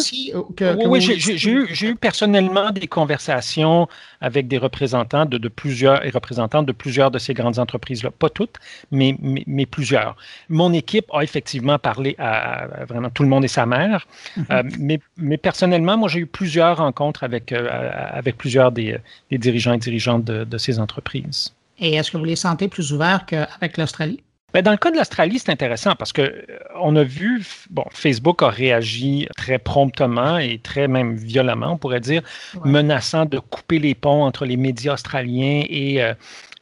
que, Oui, j'ai eu, personnellement des conversations avec des représentants de, plusieurs et représentantes de plusieurs de ces grandes entreprises-là. Pas toutes, mais, mais, plusieurs. Mon équipe a effectivement parlé à, vraiment tout le monde et sa mère. Mhm. Euh, mais, mais, personnellement, moi, j'ai eu plusieurs rencontres avec, euh, avec plusieurs des, des, dirigeants et dirigeantes de, de ces entreprises. Et est-ce que vous les sentez plus ouverts qu'avec l'Australie? Ben, dans le cas de l'Australie, c'est intéressant parce que euh, on a vu, bon, Facebook a réagi très promptement et très même violemment, on pourrait dire, menaçant de couper les ponts entre les médias australiens et, euh,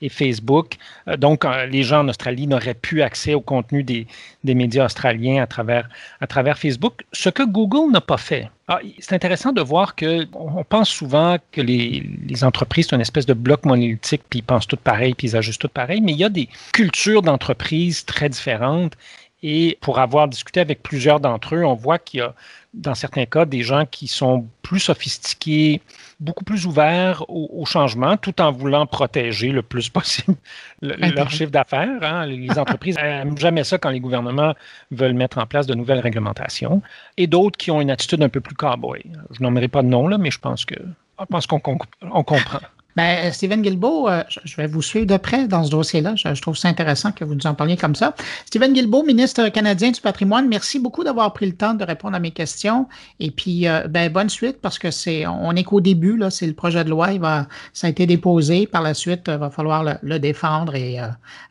et Facebook. Euh, donc, euh, les gens en Australie n'auraient plus accès au contenu des, médias australiens à travers, à travers Facebook, ce que Google n'a pas fait. Ah, c'est intéressant de voir que on pense souvent que les, entreprises sont une espèce de bloc monolithique, puis ils pensent tout pareil, puis ils ajustent tout pareil, mais il y a des cultures d'entreprises très différentes. Et pour avoir discuté avec plusieurs d'entre eux, on voit qu'il y a, dans certains cas, des gens qui sont plus sophistiqués, beaucoup plus ouverts au, changement, tout en voulant protéger le plus possible leur chiffre d'affaires. Hein. Les entreprises n'aiment jamais ça quand les gouvernements veulent mettre en place de nouvelles réglementations. Et d'autres qui ont une attitude un peu plus cowboy. Je n'en nommerai pas de nom, là, mais je pense que je pense qu'on comprend. Ben, Stephen Guilbeault, euh, je vais vous suivre de près dans ce dossier-là. Je, trouve ça intéressant que vous nous en parliez comme ça. Stephen Guilbeault, ministre canadien du patrimoine, merci beaucoup d'avoir pris le temps de répondre à mes questions. Et puis, euh, ben, bonne suite parce que c'est, on est qu'au début, là, c'est le projet de loi. Il va, ça a été déposé. Par la suite, il va falloir le, défendre et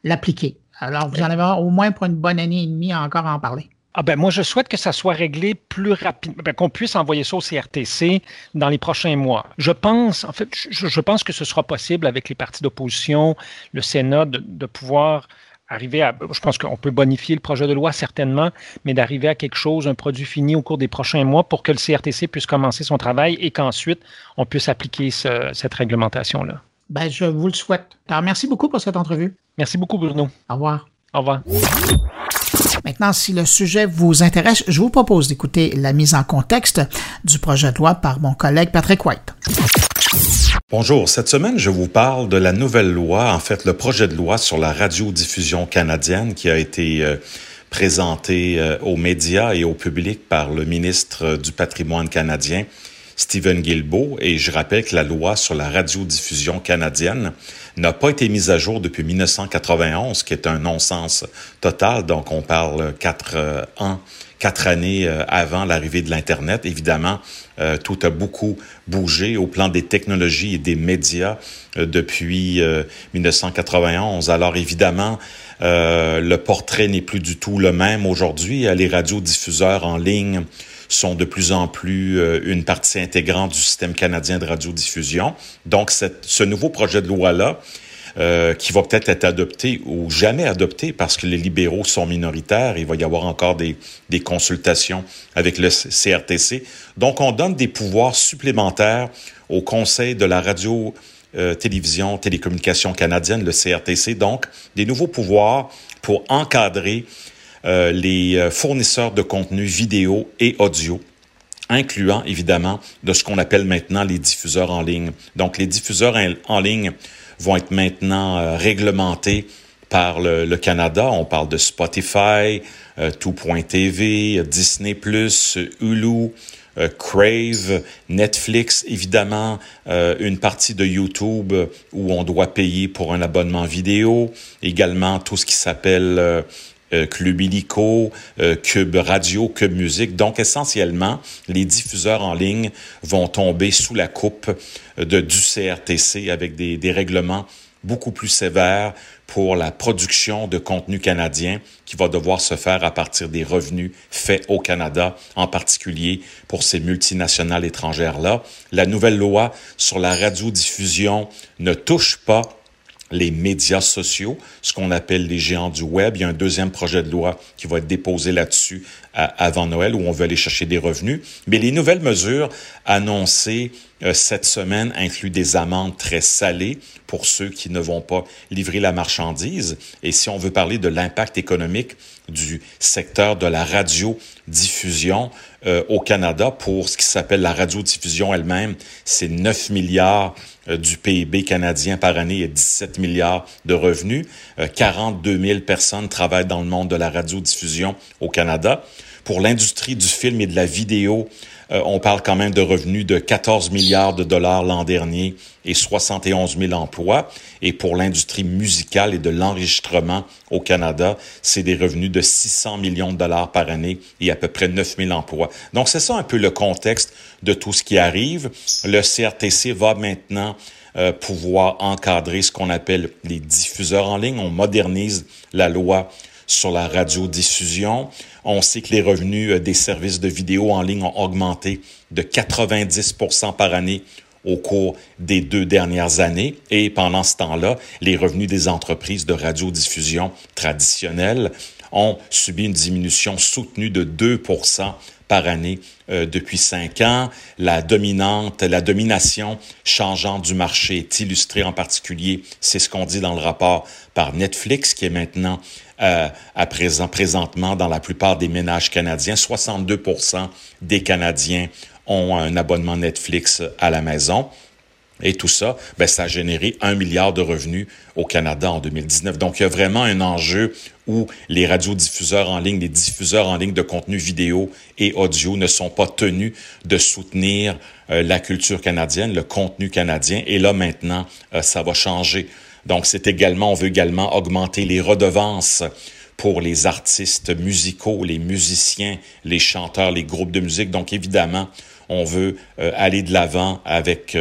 l'appliquer. Alors, vous en avez au moins pour une bonne année et demie à encore en parler. Ah ben moi, je souhaite que ça soit réglé plus rapidement, ben, qu'on puisse envoyer ça au CRTC dans les prochains mois. Je pense, en fait, je, pense que ce sera possible avec les partis d'opposition, le Sénat, de, pouvoir arriver à, je pense qu'on peut bonifier le projet de loi certainement, mais d'arriver à quelque chose, un produit fini au cours des prochains mois pour que le CRTC puisse commencer son travail et qu'ensuite on puisse appliquer cette réglementation-là. Ben, je vous le souhaite. Alors, merci beaucoup pour cette entrevue. Merci beaucoup, Bruno. Au revoir. Au revoir. Maintenant, si le sujet vous intéresse, je vous propose d'écouter la mise en contexte du projet de loi par mon collègue Patrick White. Bonjour, cette semaine, je vous parle de la nouvelle loi, en fait le projet de loi sur la radiodiffusion canadienne qui a été euh, présenté euh, aux médias et au public par le ministre du patrimoine canadien, Stephen Guilbeault, et je rappelle que la loi sur la radiodiffusion canadienne n'a pas été mise à jour depuis 1991, qui est un non-sens total. Donc, on parle quatre euh, ans, quatre années euh, avant l'arrivée de l'Internet. Évidemment, euh, tout a beaucoup bougé au plan des technologies et des médias depuis 1991. Alors, évidemment, le portrait n'est plus du tout le même aujourd'hui. Les radiodiffuseurs en ligne sont de plus en plus euh, une partie intégrante du système canadien de radiodiffusion. Donc, ce nouveau projet de loi-là, euh, qui va peut-être être adopté ou jamais adopté parce que les libéraux sont minoritaires. Il va y avoir encore des, des consultations avec le CRTC. Donc, on donne des pouvoirs supplémentaires au Conseil de la radio, euh, télévision, télécommunication canadienne, le CRTC. Donc, des nouveaux pouvoirs pour encadrer euh, les euh, fournisseurs de contenu vidéo et audio incluant évidemment de ce qu'on appelle maintenant les diffuseurs en ligne. Donc les diffuseurs en ligne vont être maintenant euh, réglementés par le, Canada. On parle de Spotify, euh, Disney+, Hulu, Crave, Netflix, évidemment, une partie de YouTube où on doit payer pour un abonnement vidéo, également tout ce qui s'appelle euh, Club Illico, euh, Cube Radio, Cube Musique. Donc, essentiellement, les diffuseurs en ligne vont tomber sous la coupe de, du CRTC avec des, des règlements beaucoup plus sévères pour la production de contenu canadien qui va devoir se faire à partir des revenus faits au Canada, en particulier pour ces multinationales étrangères-là. La nouvelle loi sur la radiodiffusion ne touche pas les médias sociaux, ce qu'on appelle les géants du web. Il y a un deuxième projet de loi qui va être déposé là-dessus avant Noël où on veut aller chercher des revenus. Mais les nouvelles mesures annoncées euh, cette semaine incluent des amendes très salées pour ceux qui ne vont pas livrer la marchandise. Et si on veut parler de l'impact économique du secteur de la radiodiffusion euh, au Canada pour ce qui s'appelle la radiodiffusion elle-même, c'est 9 milliards euh, du PIB canadien par année et 17 milliards de revenus. 42 000 personnes travaillent dans le monde de la radiodiffusion au Canada. Pour l'industrie du film et de la vidéo, euh, on parle quand même de revenus de 14 milliards de dollars l'an dernier et 71 000 emplois. Et pour l'industrie musicale et de l'enregistrement au Canada, c'est des revenus de 600 millions de dollars par année et à peu près 9 000 emplois. Donc c'est ça un peu le contexte de tout ce qui arrive. Le CRTC va maintenant euh, pouvoir encadrer ce qu'on appelle les diffuseurs en ligne. On modernise la loi sur la radiodiffusion. On sait que les revenus euh, des services de vidéo en ligne ont augmenté de 90% par année au cours des deux dernières années. Et pendant ce temps-là, les revenus des entreprises de radiodiffusion traditionnelles ont subi une diminution soutenue de 2% par année euh, depuis cinq ans. La dominante, la domination changeante du marché est illustrée en particulier, c'est ce qu'on dit dans le rapport par Netflix, qui est maintenant euh, à présent, présentement dans la plupart des ménages canadiens. 62% des Canadiens ont un abonnement Netflix à la maison. Et tout ça, ben, ça a généré un milliard de revenus au Canada en 2019. Donc, il y a vraiment un enjeu où les radiodiffuseurs en ligne, les diffuseurs en ligne de contenu vidéo et audio ne sont pas tenus de soutenir euh, la culture canadienne, le contenu canadien. Et là, maintenant, euh, ça va changer. Donc, c'est également, on veut également augmenter les redevances pour les artistes musicaux, les musiciens, les chanteurs, les groupes de musique. Donc, évidemment, on veut euh, aller de l'avant avec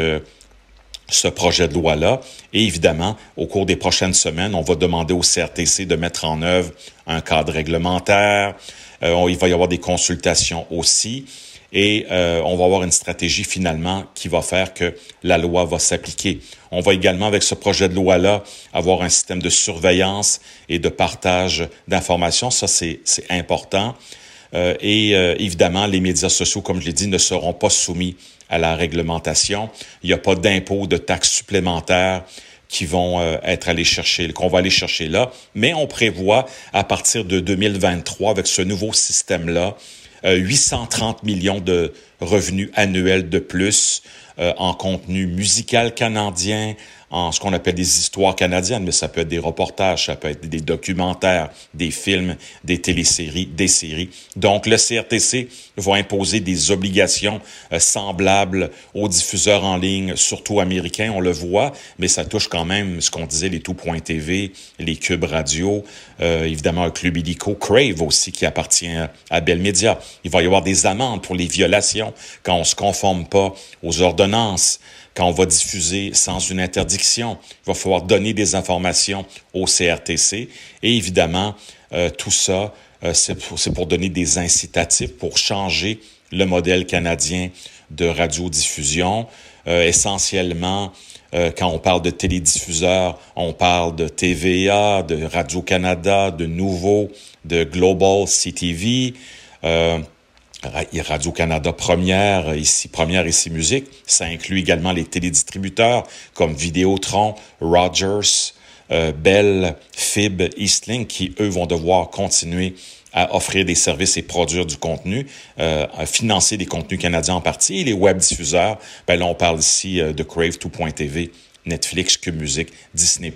ce projet de loi-là. Et évidemment, au cours des prochaines semaines, on va demander au CRTC de mettre en œuvre un cadre réglementaire. Euh, il va y avoir des consultations aussi. Et euh, on va avoir une stratégie finalement qui va faire que la loi va s'appliquer. On va également, avec ce projet de loi-là, avoir un système de surveillance et de partage d'informations. Ça, c'est important. Euh, et évidemment, les médias sociaux, comme je l'ai dit, ne seront pas soumis à la réglementation. Il n'y a pas d'impôts, de taxes supplémentaires qui vont euh, être allés chercher, qu'on va aller chercher là. Mais on prévoit à partir de 2023, avec ce nouveau système-là, 830 euh, millions de revenus annuels de plus euh, en contenu musical canadien, en ce qu'on appelle des histoires canadiennes, mais ça peut être des reportages, ça peut être des documentaires, des films, des téléséries, des séries. Donc, le CRTC va imposer des obligations euh, semblables aux diffuseurs en ligne, surtout américains, on le voit, mais ça touche quand même ce qu'on disait, les tout.tv, les cubes radio, euh, évidemment un club illico, Crave aussi, qui appartient à Bell Media. Il va y avoir des amendes pour les violations quand on se conforme pas aux ordonnances quand on va diffuser sans une interdiction. Il va falloir donner des informations au CRTC. Et évidemment, euh, tout ça, euh, c'est pour, pour, donner des incitatifs pour changer le modèle canadien de radiodiffusion. Euh, essentiellement, quand on parle de télédiffuseurs, on parle de TVA, de Radio-Canada, de Nouveau, de Global CTV. Radio-Canada Première, ici Première ici Musique. Ça inclut également les télédistributeurs comme Vidéotron, Rogers, euh, Bell, Fib, Eastlink, qui eux vont devoir continuer à offrir des services et produire du contenu, euh, à financer des contenus canadiens en partie. Et les web diffuseurs, ben là on parle ici euh, de Crave 2.tv, Netflix, Cube Music, Disney+,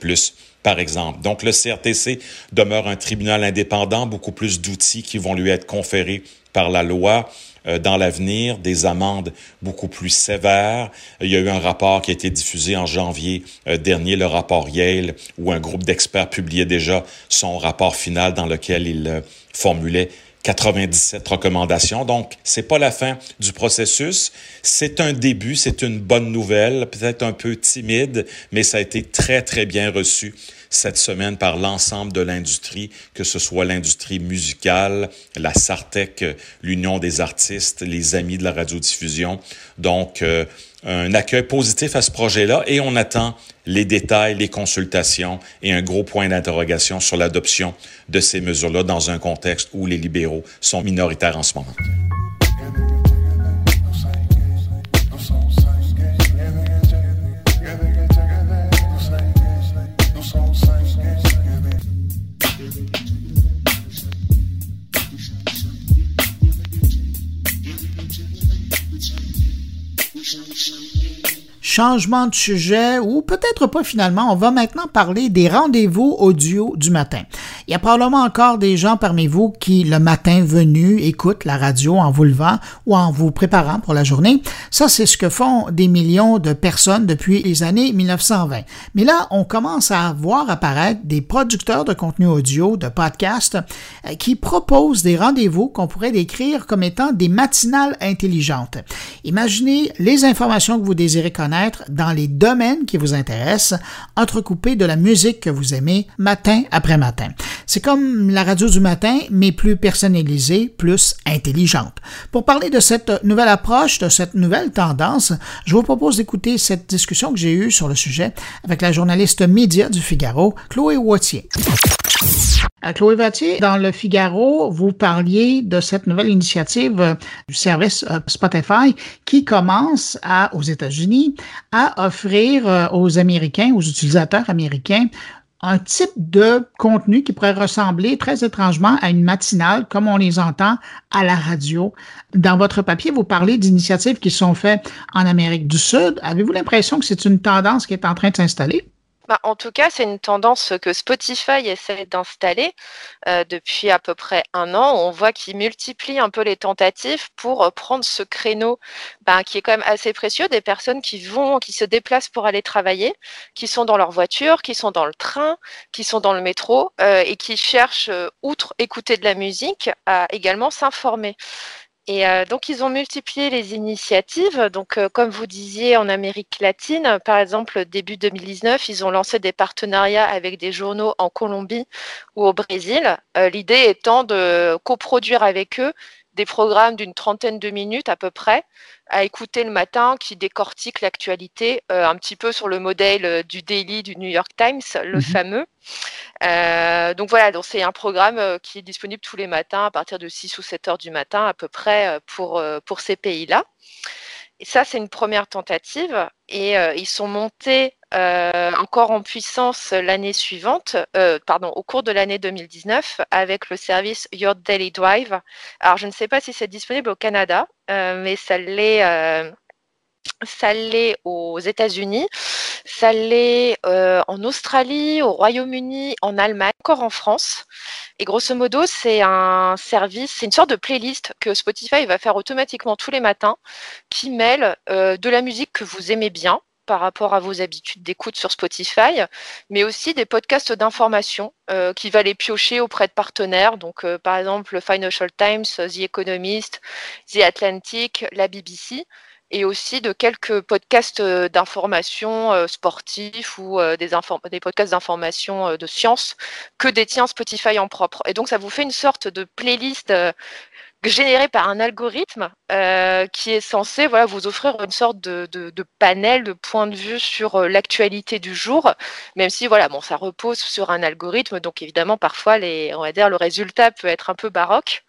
par exemple. Donc le CRTC demeure un tribunal indépendant, beaucoup plus d'outils qui vont lui être conférés par la loi dans l'avenir, des amendes beaucoup plus sévères. Il y a eu un rapport qui a été diffusé en janvier euh, dernier, le rapport Yale, où un groupe d'experts publiait déjà son rapport final dans lequel il euh, formulait 97 recommandations. Donc, c'est pas la fin du processus. C'est un début, c'est une bonne nouvelle, peut-être un peu timide, mais ça a été très, très bien reçu cette semaine par l'ensemble de l'industrie, que ce soit l'industrie musicale, la Sartec, l'Union des artistes, les amis de la radiodiffusion. Donc, euh, un accueil positif à ce projet-là et on attend les détails, les consultations et un gros point d'interrogation sur l'adoption de ces mesures-là dans un contexte où les libéraux sont minoritaires en ce moment. Krishna. Changement de sujet ou peut-être pas finalement, on va maintenant parler des rendez-vous audio du matin. Il y a probablement encore des gens parmi vous qui, le matin venu, écoutent la radio en vous levant ou en vous préparant pour la journée. Ça, c'est ce que font des millions de personnes depuis les années 1920. Mais là, on commence à voir apparaître des producteurs de contenu audio, de podcasts, euh, qui proposent des rendez-vous qu'on pourrait décrire comme étant des matinales intelligentes. Imaginez les informations que vous désirez connaître dans les domaines qui vous intéressent, entrecoupés de la musique que vous aimez matin après matin. C'est comme la radio du matin, mais plus personnalisée, plus intelligente. Pour parler de cette nouvelle approche, de cette nouvelle tendance, je vous propose d'écouter cette discussion que j'ai eue sur le sujet avec la journaliste média du Figaro, Chloé Wattier. Euh, Chloé Wattier, dans le Figaro, vous parliez de cette nouvelle initiative euh, du service euh, Spotify qui commence à, aux États-Unis à offrir aux Américains, aux utilisateurs américains, un type de contenu qui pourrait ressembler très étrangement à une matinale comme on les entend à la radio. Dans votre papier, vous parlez d'initiatives qui sont faites en Amérique du Sud. Avez-vous l'impression que c'est une tendance qui est en train de s'installer? Bah, en tout cas, c'est une tendance que Spotify essaie d'installer euh, depuis à peu près un an. On voit qu'il multiplie un peu les tentatives pour euh, prendre ce créneau bah, qui est quand même assez précieux des personnes qui vont, qui se déplacent pour aller travailler, qui sont dans leur voiture, qui sont dans le train, qui sont dans le métro euh, et qui cherchent, outre écouter de la musique, à également s'informer. Et euh, donc, ils ont multiplié les initiatives. Donc, euh, comme vous disiez, en Amérique latine, par exemple, début 2019, ils ont lancé des partenariats avec des journaux en Colombie ou au Brésil. Euh, l'idée étant de coproduire avec eux des programmes d'une trentaine de minutes à peu près à écouter le matin qui décortique l'actualité euh, un petit peu sur le modèle euh, du Daily du New York Times, le mhm. fameux. Euh, donc voilà, donc c'est un programme qui est disponible tous les matins à partir de 6 ou 7 heures du matin à peu près pour, pour ces pays-là. Et ça, c'est une première tentative. Et ils sont montés euh, encore en puissance l'année suivante, euh, pardon, au cours de l'année 2019, avec le service Your Daily Drive. Alors, je ne sais pas si c'est disponible au Canada, euh, mais ça l'est. Ça l'est aux États-Unis, ça l'est en Australie, au Royaume-Uni, en Allemagne, encore en France. Et grosso modo, c'est un service, c'est une sorte de playlist que Spotify va faire automatiquement tous les matins, qui mêle de la musique que vous aimez bien, par rapport à vos habitudes d'écoute sur Spotify, mais aussi des podcasts d'information euh, qui va les piocher auprès de partenaires. Donc, euh, par exemple, le Financial Times, The Economist, The Atlantic, la BBC, et aussi de quelques podcasts euh, d'information sportifs ou des, des, podcasts d'information de sciences que détient Spotify en propre. Et donc, ça vous fait une sorte de playlist généré par un algorithme euh, qui est censé voilà, vous offrir une sorte de, de, panel de points de vue sur euh, l'actualité du jour, même si voilà, bon, ça repose sur un algorithme, donc évidemment parfois les, on va dire, le résultat peut être un peu baroque.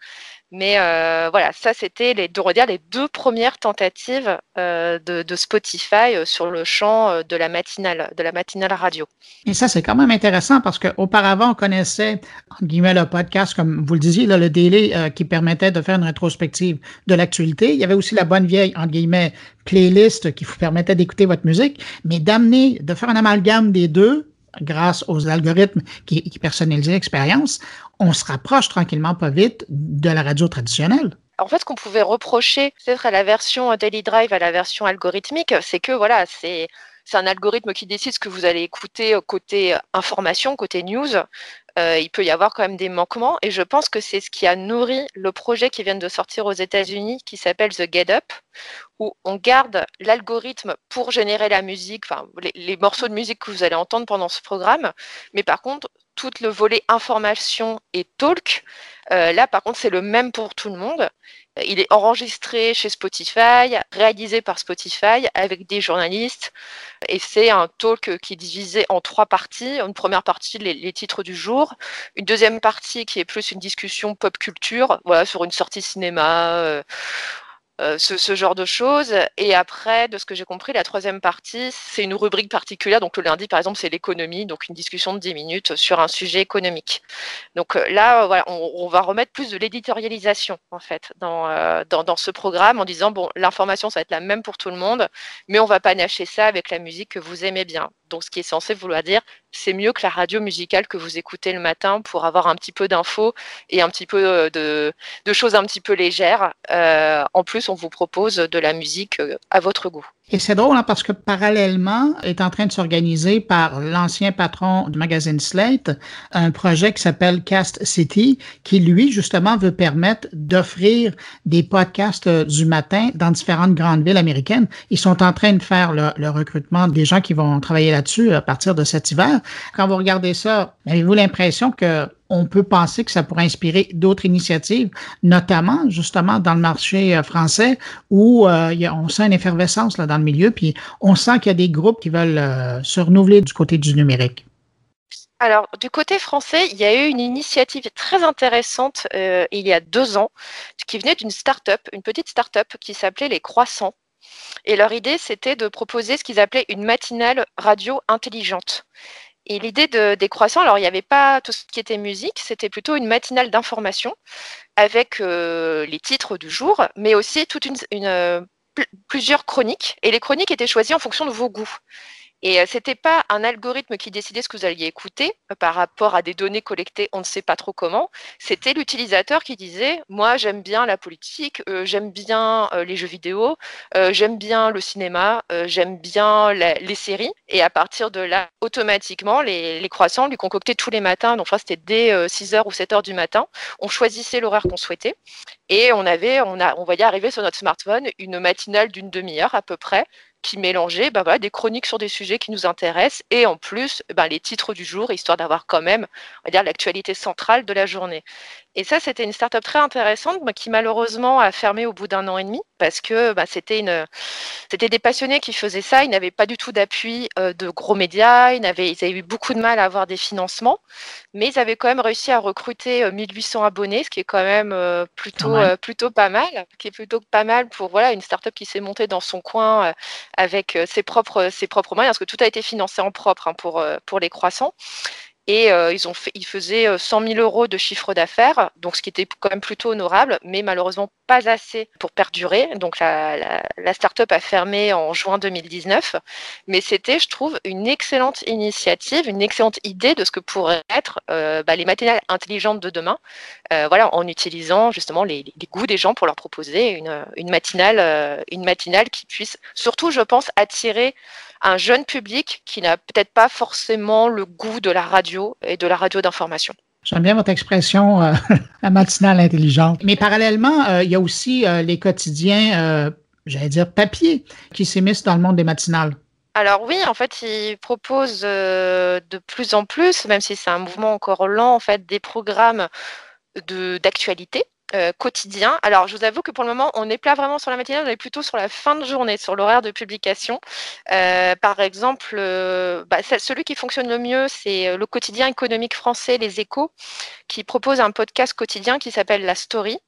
Mais euh, voilà, ça c'était les, les deux premières tentatives euh, de, Spotify euh, sur le champ de la matinale, de la matinale radio. Et ça c'est quand même intéressant parce qu'auparavant on connaissait entre guillemets le podcast comme vous le disiez le délai qui permettait de faire une rétrospective de l'actualité. Il y avait aussi la bonne vieille entre guillemets playlist qui vous permettait d'écouter votre musique, mais d'amener, de faire un amalgame des deux grâce aux algorithmes qui, qui personnalisent l'expérience, on se rapproche tranquillement pas vite de la radio traditionnelle. En fait, ce qu'on pouvait reprocher peut-être à la version Daily Drive, à la version algorithmique, c'est que voilà, c'est un algorithme qui décide ce que vous allez écouter côté information, côté news. Euh, il peut y avoir quand même des manquements et je pense que c'est ce qui a nourri le projet qui vient de sortir aux États-Unis qui s'appelle The Get Up, où on garde l'algorithme pour générer la musique, enfin les, morceaux de musique que vous allez entendre pendant ce programme, mais par contre tout le volet information et talk, euh, là par contre c'est le même pour tout le monde. Il est enregistré chez Spotify, réalisé par Spotify avec des journalistes. Et c'est un talk qui est divisé en trois parties. Une première partie, les, titres du jour. Une deuxième partie qui est plus une discussion pop culture, voilà, sur une sortie cinéma, euh, euh, ce, genre de choses. Et après, de ce que j'ai compris, la troisième partie, c'est une rubrique particulière. Donc le lundi, par exemple, c'est l'économie, donc une discussion de 10 minutes sur un sujet économique. Donc euh, là, voilà, on, va remettre plus de l'éditorialisation, en fait, euh, dans, dans, ce programme, en disant, bon, l'information, ça va être la même pour tout le monde, mais on va panacher ça avec la musique que vous aimez bien. Donc ce qui est censé vouloir dire, c'est mieux que la radio musicale que vous écoutez le matin pour avoir un petit peu d'infos et un petit peu euh, de, choses un petit peu légères. Euh, en plus, on vous propose de la musique euh, à votre goût. Et c'est drôle hein, parce que parallèlement est en train de s'organiser par l'ancien patron du magazine Slate un projet qui s'appelle Cast City qui lui justement veut permettre d'offrir des podcasts du matin dans différentes grandes villes américaines. Ils sont en train de faire le, le recrutement des gens qui vont travailler là-dessus à partir de cet hiver. Quand vous regardez ça, avez-vous l'impression que on peut penser que ça pourrait inspirer d'autres initiatives, notamment justement dans le marché euh, français où euh, on sent une effervescence là, dans le milieu, puis on sent qu'il y a des groupes qui veulent euh, se renouveler du côté du numérique. Alors, du côté français, il y a eu une initiative très intéressante il y a deux ans qui venait d'une start-up, une petite start-up qui s'appelait Les Croissants. Et leur idée, c'était de proposer ce qu'ils appelaient une matinale radio intelligente. Et l'idée de, des croissants, alors il n'y avait pas tout ce qui était musique, c'était plutôt une matinale d'information avec euh, les titres du jour, mais aussi toute une, une, plusieurs chroniques. Et les chroniques étaient choisies en fonction de vos goûts. Et euh, c'était pas un algorithme qui décidait ce que vous alliez écouter euh, par rapport à des données collectées, on ne sait pas trop comment. C'était l'utilisateur qui disait moi j'aime bien la politique, euh, j'aime bien les jeux vidéo, j'aime bien le cinéma, j'aime bien les séries. Et à partir de là, automatiquement, les, croissants lui concoctaient tous les matins. Donc, c'était dès 6h ou 7h du matin. On choisissait l'horaire qu'on souhaitait. Et on avait, on, a, on voyait arriver sur notre smartphone une matinale d'une demi-heure à peu près qui mélangeait bah des chroniques sur des sujets qui nous intéressent et en plus bah, les titres du jour, histoire d'avoir quand même l'actualité centrale de la journée. Et ça, c'était une startup très intéressante qui malheureusement a fermé au bout d'un an et demi parce que bah, c'était une, c'était des passionnés qui faisaient ça. Ils n'avaient pas du tout d'appui euh, de gros médias. Ils avaient, ils avaient eu beaucoup de mal à avoir des financements, mais ils avaient quand même réussi à recruter 1800 euh, abonnés, ce qui est quand même euh, plutôt, plutôt pas mal, qui est plutôt pas mal pour voilà une startup qui s'est montée dans son coin avec ses propres, ses propres moyens, parce que tout a été financé en propre hein, pour, pour les croissants. Et euh, ils, faisaient 100 euh, 000 euros de chiffre d'affaires, donc ce qui était quand même plutôt honorable, mais malheureusement pas assez pour perdurer. Donc la, la, start-up a fermé en juin 2019, mais c'était, je trouve, une excellente initiative, une excellente idée de ce que pourraient être euh, bah, les matinales intelligentes de demain, voilà, en utilisant justement les, goûts des gens pour leur proposer une, matinale, une matinale qui puisse, surtout, je pense, attirer un jeune public qui n'a peut-être pas forcément le goût de la radio et de la radio d'information. J'aime bien votre expression, euh, la matinale intelligente. Mais parallèlement, euh, il y a aussi euh, les quotidiens, j'allais dire papier, qui s'émissent dans le monde des matinales. Alors oui, en fait, ils proposent de plus en plus, même si c'est un mouvement encore lent, en fait, des programmes d'actualité euh, quotidien. Alors, je vous avoue que pour le moment, on n'est pas vraiment sur la matinée, on est plutôt sur la fin de journée, sur l'horaire de publication. Euh, par exemple, euh, bah, celui qui fonctionne le mieux, c'est le quotidien économique français, Les Échos, qui propose un podcast quotidien qui s'appelle La Story.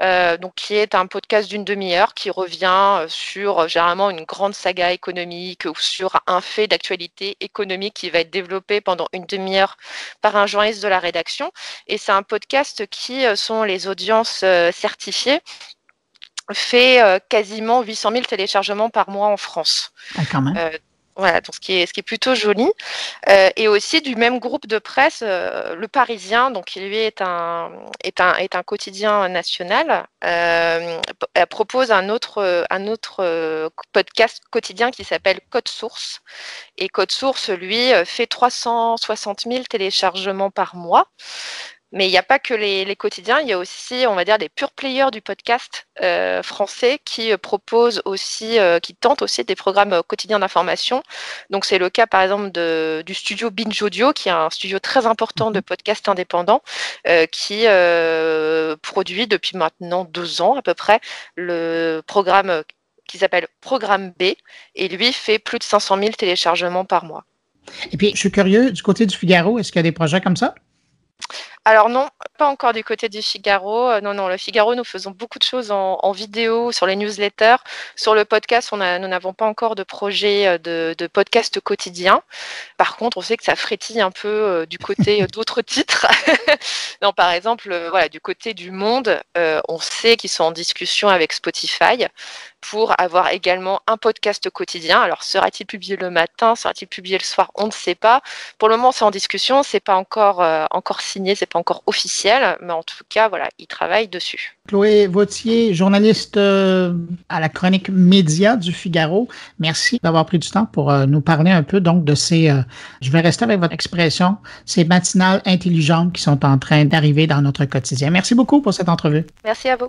Euh, donc qui est un podcast d'une demi-heure qui revient euh, sur euh, généralement une grande saga économique ou sur un fait d'actualité économique qui va être développé pendant une demi-heure par un journaliste de la rédaction. Et c'est un podcast qui sont les audiences certifiées fait quasiment 800 000 téléchargements par mois en France. Ah, quand même. Voilà, donc ce qui est, ce qui est plutôt joli. Euh, et aussi du même groupe de presse, euh, Le Parisien, donc qui lui est un, est un, est un quotidien national, euh, propose un autre, un autre podcast quotidien qui s'appelle Code Source. Et Code Source, lui, fait 360 000 téléchargements par mois. Mais il n'y a pas que les, quotidiens, il y a aussi, on va dire, des pure players du podcast euh, français qui euh, proposent aussi, euh, qui tentent aussi des programmes quotidiens d'information. Donc c'est le cas par exemple de, du studio Binge Audio, qui est un studio très important de mhm. podcast indépendants, qui produit depuis maintenant deux ans à peu près le programme qui s'appelle Programme B, et lui fait plus de 500 000 téléchargements par mois. Et puis, je suis curieux, du côté du Figaro, est-ce qu'il y a des projets comme ça? Alors non, pas encore du côté du Figaro. Euh, non, non, le Figaro, nous faisons beaucoup de choses en, vidéo, sur les newsletters. Sur le podcast, on nous n'avons pas encore de projet euh, de, de, podcast quotidien. Par contre, on sait que ça frétille un peu euh, du côté d'autres titres. non, par exemple, voilà, du côté du Monde, on sait qu'ils sont en discussion avec Spotify pour avoir également un podcast quotidien. Alors, sera-t-il publié le matin, sera-t-il publié le soir On ne sait pas. Pour le moment, c'est en discussion, c'est pas encore euh, encore signé, c'est pas encore officiel, mais en tout cas, voilà, ils travaillent dessus. Chloé Vautier, journaliste euh, à la chronique média du Figaro. Merci d'avoir pris du temps pour euh, nous parler un peu donc de ces, je vais rester avec votre expression, ces matinales intelligentes qui sont en train d'arriver dans notre quotidien. Merci beaucoup pour cette entrevue. Merci à vous.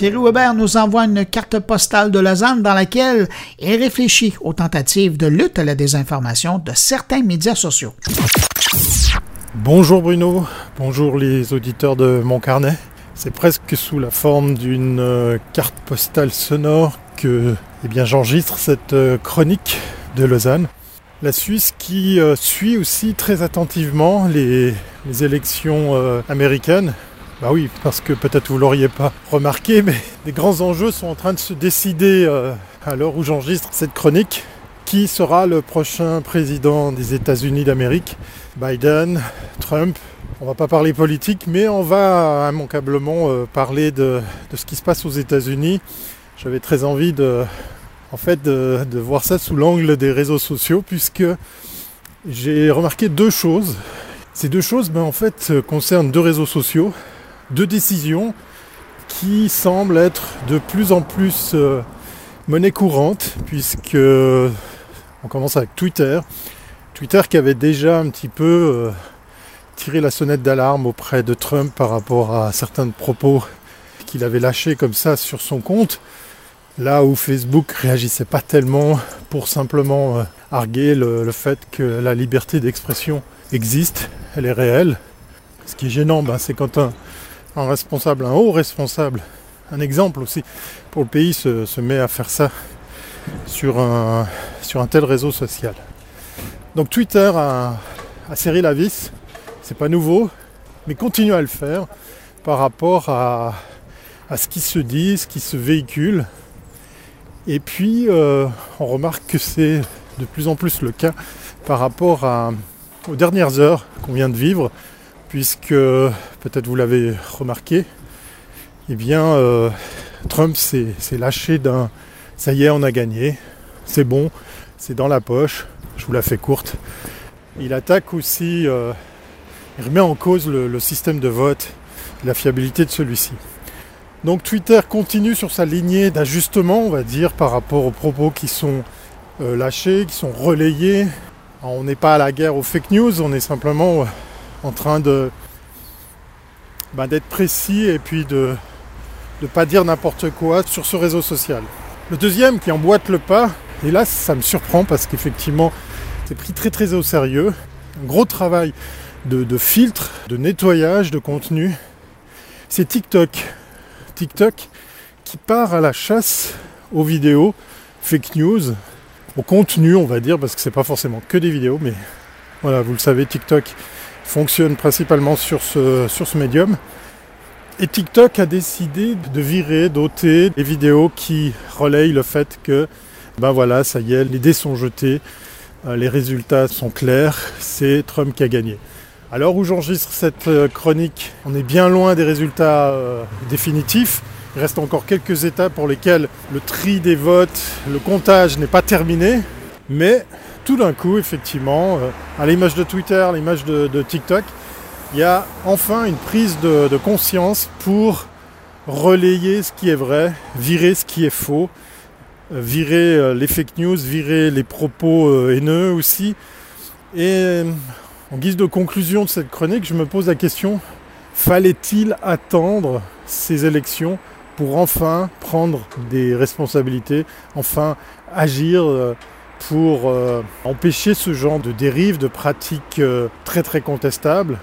Thierry Weber nous envoie une carte postale de Lausanne dans laquelle il réfléchit aux tentatives de lutte à la désinformation de certains médias sociaux. Bonjour Bruno, bonjour les auditeurs de mon carnet. C'est presque sous la forme d'une euh, carte postale sonore que eh bien, j'enregistre cette euh, chronique de Lausanne. La Suisse qui euh, suit aussi très attentivement les, élections américaines. Bah oui, parce que peut-être vous l'auriez pas remarqué, mais des grands enjeux sont en train de se décider à l'heure où j'enregistre cette chronique. Qui sera le prochain président des États-Unis d'Amérique? Biden, Trump on va pas parler politique, mais on va immanquablement euh, parler de, ce qui se passe aux États-Unis. J'avais très envie de, en fait, de, voir ça sous l'angle des réseaux sociaux, puisque j'ai remarqué deux choses. Ces deux choses, ben, en fait, concernent deux réseaux sociaux, deux décisions qui semblent être de plus en plus euh, monnaie courante, puisque on commence avec Twitter. Twitter qui avait déjà un petit peu euh, tiré la sonnette d'alarme auprès de Trump par rapport à certains propos qu'il avait lâchés comme ça sur son compte. Là où Facebook réagissait pas tellement pour simplement euh, arguer le, fait que la liberté d'expression existe, elle est réelle. Ce qui est gênant, ben, c'est quand un, responsable, un haut responsable, un exemple aussi pour le pays se, met à faire ça sur un, un tel réseau social. Donc Twitter a, a serré la vis c'est pas nouveau, mais continue à le faire par rapport à, ce qui se dit, ce qui se véhicule. Et puis, euh, on remarque que c'est de plus en plus le cas par rapport aux dernières heures qu'on vient de vivre, puisque peut-être vous l'avez remarqué, eh bien, euh, Trump s'est lâché d'un ça y est, on a gagné, c'est bon, c'est dans la poche, je vous la fais courte. Il attaque aussi euh, il remet en cause le, système de vote, la fiabilité de celui-ci. Donc Twitter continue sur sa lignée d'ajustement, on va dire, par rapport aux propos qui sont euh, lâchés, qui sont relayés. on n'est pas à la guerre aux fake news, on est simplement en train de bah, d'être précis et puis de ne pas dire n'importe quoi sur ce réseau social. Le deuxième qui emboîte le pas, et là ça me surprend parce qu'effectivement c'est pris très très au sérieux. Un gros travail de, filtre, de nettoyage de contenu, c'est TikTok. TikTok qui part à la chasse aux vidéos, fake news, au contenu, on va dire, parce que c'est pas forcément que des vidéos, mais voilà, vous le savez, TikTok fonctionne principalement sur ce, sur ce médium. Et TikTok a décidé de virer, d'ôter les vidéos qui relayent le fait que, ben voilà, ça y est, les dés sont jetés, euh, les résultats sont clairs, c'est Trump qui a gagné. Alors où j'enregistre cette euh, chronique, on est bien loin des résultats euh, définitifs. Il reste encore quelques étapes pour lesquelles le tri des votes, le comptage n'est pas terminé. Mais tout d'un coup, effectivement, euh, à l'image de Twitter, à l'image de, TikTok, il y a enfin une prise de, conscience pour relayer ce qui est vrai, virer ce qui est faux, virer les fake news, virer les propos haineux aussi. Et en guise de conclusion de cette chronique, je me pose la question, fallait-il attendre ces élections pour enfin prendre des responsabilités, enfin agir euh, pour euh, empêcher ce genre de dérives, de pratiques euh, très très contestables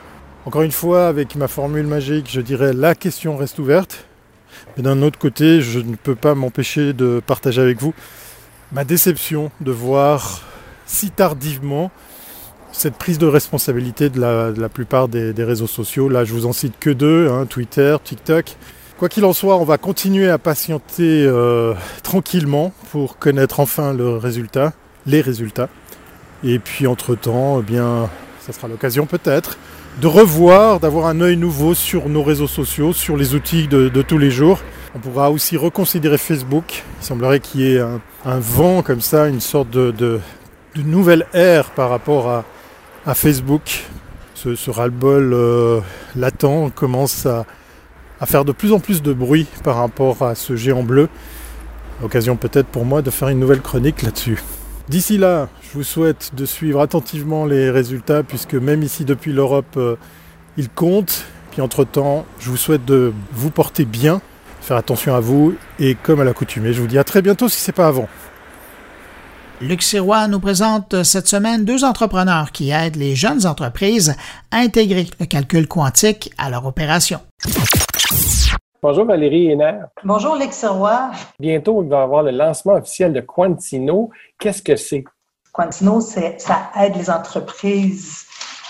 Encore une fois, avec ma formule magique, je dirais la question reste ouverte. Mais d'un autre côté, je ne peux pas m'empêcher de partager avec vous ma déception de voir si tardivement cette prise de responsabilité de la, plupart des, réseaux sociaux. Là, je vous en cite que deux, hein, Twitter, TikTok. Quoi qu'il en soit, on va continuer à patienter euh, tranquillement pour connaître enfin le résultat, les résultats. Et puis entre-temps, eh bien, ça sera l'occasion peut-être de revoir, d'avoir un œil nouveau sur nos réseaux sociaux, sur les outils de, tous les jours. On pourra aussi reconsidérer Facebook. Il semblerait qu'il y ait un, vent comme ça, une sorte de, nouvelle ère par rapport à, Facebook. Ce, ce ras-le-bol euh, latent commence à, faire de plus en plus de bruit par rapport à ce géant bleu. Occasion peut-être pour moi de faire une nouvelle chronique là-dessus. D'ici là, je vous souhaite de suivre attentivement les résultats puisque même ici depuis l'Europe, euh, ils comptent. Puis entre-temps, je vous souhaite de vous porter bien, faire attention à vous et comme à l'accoutumée, je vous dis à très bientôt si ce n'est pas avant. Luc nous présente cette semaine deux entrepreneurs qui aident les jeunes entreprises à intégrer le calcul quantique à leur opération. Bonjour Valérie Héner. Bonjour Lex Roy. Bientôt, il va y avoir le lancement officiel de Quantino. Qu'est-ce que c'est? Quantino, ça aide les entreprises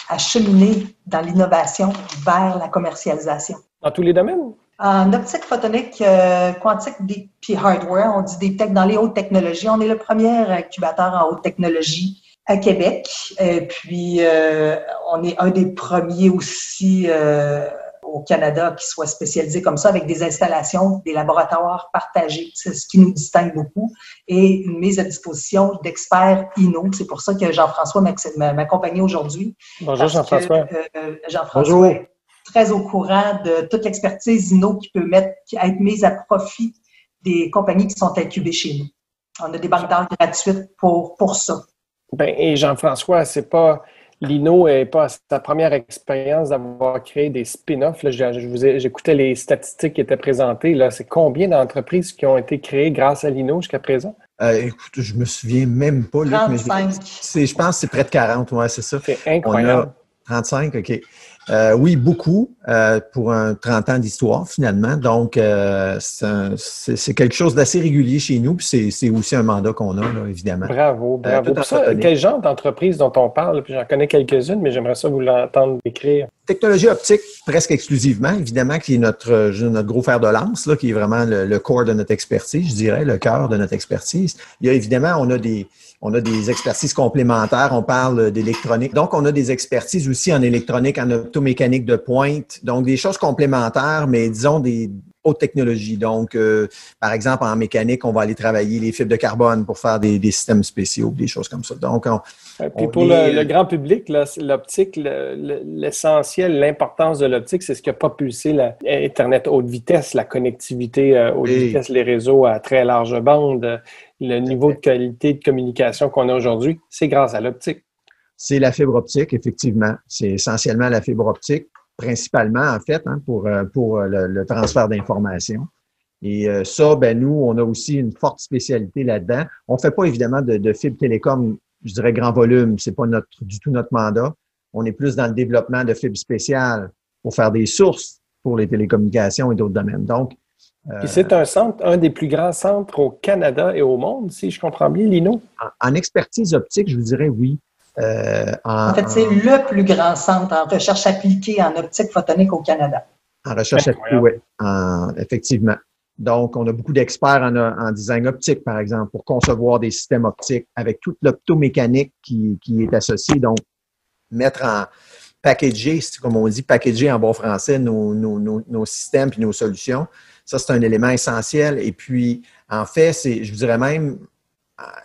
à cheminer dans l'innovation vers la commercialisation. Dans tous les domaines? En optique photonique, euh, quantique puis hardware, on dit des tech dans les hautes technologies. On est le premier incubateur en haute technologie à Québec. Et puis, euh, on est un des premiers aussi euh, au Canada qui soit spécialisé comme ça, avec des installations, des laboratoires partagés. C'est ce qui nous distingue beaucoup. Et une mise à disposition d'experts INO. C'est pour ça que Jean-François m'accompagne aujourd'hui. Bonjour Jean-François. Jean-François très au courant de toute l'expertise INO qui peut mettre, être mise à profit des compagnies qui sont incubées chez nous. On a des banques d'art gratuites pour, pour ça. Ben, et Jean-François, c'est pas Lino n'est pas sa première expérience d'avoir créé des spin-offs. J'écoutais les statistiques qui étaient présentées. Là, c'est combien d'entreprises qui ont été créées grâce à Lino jusqu'à présent? Euh, écoute, je me souviens même pas. Luc, 35. Mais je pense que c'est près de 40, ouais, c'est ça. C'est incroyable. 35, OK. Euh, oui, beaucoup euh, pour un 30 ans d'histoire finalement. Donc, euh, c'est quelque chose d'assez régulier chez nous, puis c'est aussi un mandat qu'on a, là, évidemment. Bravo, bravo. quel genre d'entreprise dont on parle? Puis j'en connais quelques-unes, mais j'aimerais ça vous l'entendre décrire. Technologie optique, presque exclusivement, évidemment, qui est notre, notre gros fer de lance, là, qui est vraiment le, le corps de notre expertise, je dirais, le cœur de notre expertise. Il y a évidemment, on a des on a des expertises complémentaires, on parle d'électronique. Donc, on a des expertises aussi en électronique, en optomécanique de pointe. Donc, des choses complémentaires, mais disons des hautes technologies. Donc, euh, par exemple, en mécanique, on va aller travailler les fibres de carbone pour faire des, systèmes spéciaux, des choses comme ça. Donc, on, puis pour le, grand public, l'optique, l'essentiel, l'importance de l'optique, c'est ce qui a propulsé l'Internet haute vitesse, la connectivité euh, haute vitesse, les réseaux à très large bande le niveau de qualité de communication qu'on a aujourd'hui, c'est grâce à l'optique. C'est la fibre optique, effectivement. C'est essentiellement la fibre optique, principalement, en fait, hein, pour, euh, pour euh, le, transfert d'informations. Et euh, ça, ben nous, on a aussi une forte spécialité là-dedans. On ne fait pas évidemment de, de, fibre télécom, je dirais grand volume, c'est pas notre, du tout notre mandat. On est plus dans le développement de fibres spéciales pour faire des sources pour les télécommunications et d'autres domaines. Donc, c'est un centre, un des plus grands centres au Canada et au monde, si je comprends bien, Lino? En, expertise optique, je vous dirais oui. Euh, en, fait, c'est le plus grand centre en recherche appliquée en optique photonique au Canada. En recherche appliquée, oui, effectivement. Donc, on a beaucoup d'experts en, design optique, par exemple, pour concevoir des systèmes optiques avec toute l'optomécanique qui, est associée. Donc, mettre en packager, comme on dit, packager en bon français nos, nos systèmes et nos solutions. Ça, c'est un élément essentiel. Et puis, en fait, c'est, je vous dirais même,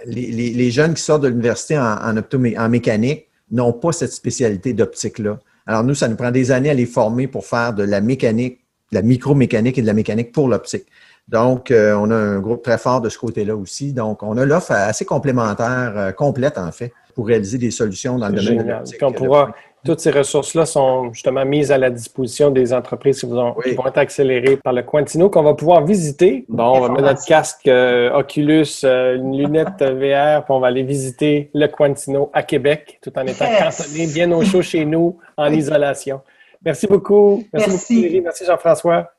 les, jeunes qui sortent de l'université en, en, en mécanique n'ont pas cette spécialité d'optique-là. Alors, nous, ça nous prend des années à les former pour faire de la mécanique, de la micromécanique et de la mécanique pour l'optique. Donc, euh, on a un groupe très fort de ce côté-là aussi. Donc, on a l'offre assez complémentaire, euh, complète en fait, pour réaliser des solutions dans le domaine de l'optique. On pourra, toutes ces ressources-là sont justement mises à la disposition des entreprises qui, vont, être accélérées par le Quantino qu'on va pouvoir visiter. Bon, on va mettre notre casque euh, Oculus, euh, une lunette VR, puis on va aller visiter le Quantino à Québec, tout en étant cantonné bien au chaud chez nous, en isolation. Merci beaucoup. Merci, Merci. beaucoup, Merci, Jean-François.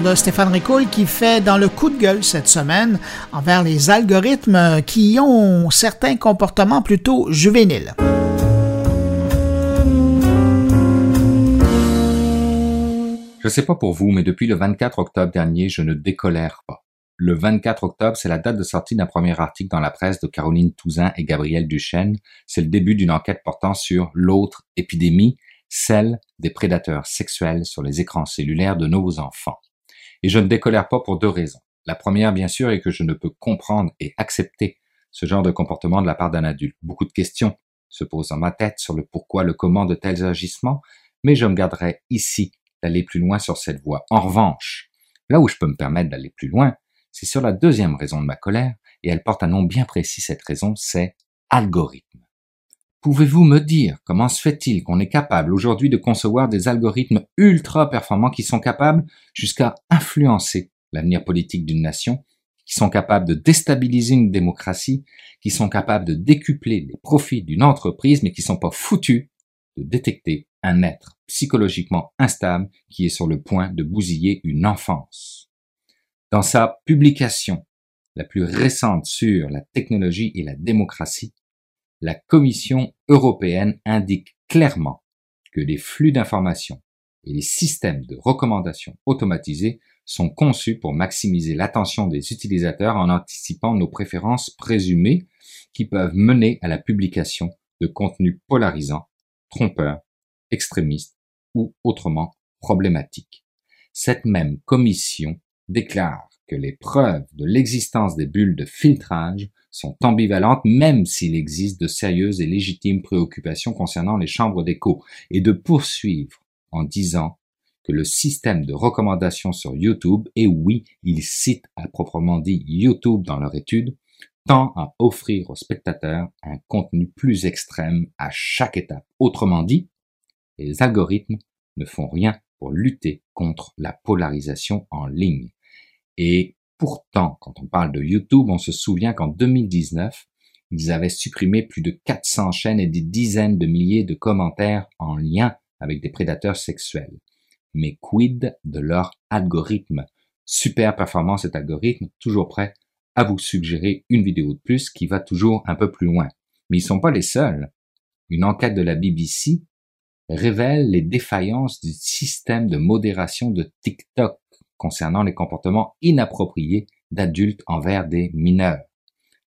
De Stéphane Ricoul qui fait dans le coup de gueule cette semaine envers les algorithmes qui ont certains comportements plutôt juvéniles. Je sais pas pour vous, mais depuis le 24 octobre dernier, je ne décolère pas. Le 24 octobre, c'est la date de sortie d'un premier article dans la presse de Caroline Touzin et Gabriel Duchesne. C'est le début d'une enquête portant sur l'autre épidémie, celle des prédateurs sexuels sur les écrans cellulaires de nos enfants. Et je ne décolère pas pour deux raisons. La première, bien sûr, est que je ne peux comprendre et accepter ce genre de comportement de la part d'un adulte. Beaucoup de questions se posent dans ma tête sur le pourquoi, le comment de tels agissements, mais je me garderai ici d'aller plus loin sur cette voie. En revanche, là où je peux me permettre d'aller plus loin, c'est sur la deuxième raison de ma colère, et elle porte un nom bien précis, cette raison, c'est algorithmes. Pouvez-vous me dire comment se fait-il qu'on est capable aujourd'hui de concevoir des algorithmes ultra performants qui sont capables jusqu'à influencer l'avenir politique d'une nation, qui sont capables de déstabiliser une démocratie, qui sont capables de décupler les profits d'une entreprise, mais qui sont pas foutus de détecter un être psychologiquement instable qui est sur le point de bousiller une enfance? Dans sa publication la plus récente sur la technologie et la démocratie, la Commission européenne indique clairement que les flux d'informations et les systèmes de recommandation automatisés sont conçus pour maximiser l'attention des utilisateurs en anticipant nos préférences présumées qui peuvent mener à la publication de contenus polarisants, trompeurs, extrémistes ou autrement problématiques. Cette même commission déclare que les preuves de l'existence des bulles de filtrage sont ambivalentes même s'il existe de sérieuses et légitimes préoccupations concernant les chambres d'écho et de poursuivre en disant que le système de recommandation sur YouTube, et oui, ils citent à proprement dit YouTube dans leur étude, tend à offrir aux spectateurs un contenu plus extrême à chaque étape. Autrement dit, les algorithmes ne font rien pour lutter contre la polarisation en ligne. Et pourtant, quand on parle de YouTube, on se souvient qu'en 2019, ils avaient supprimé plus de 400 chaînes et des dizaines de milliers de commentaires en lien avec des prédateurs sexuels. Mais quid de leur algorithme? Super performant cet algorithme, toujours prêt à vous suggérer une vidéo de plus qui va toujours un peu plus loin. Mais ils sont pas les seuls. Une enquête de la BBC révèle les défaillances du système de modération de TikTok concernant les comportements inappropriés d'adultes envers des mineurs.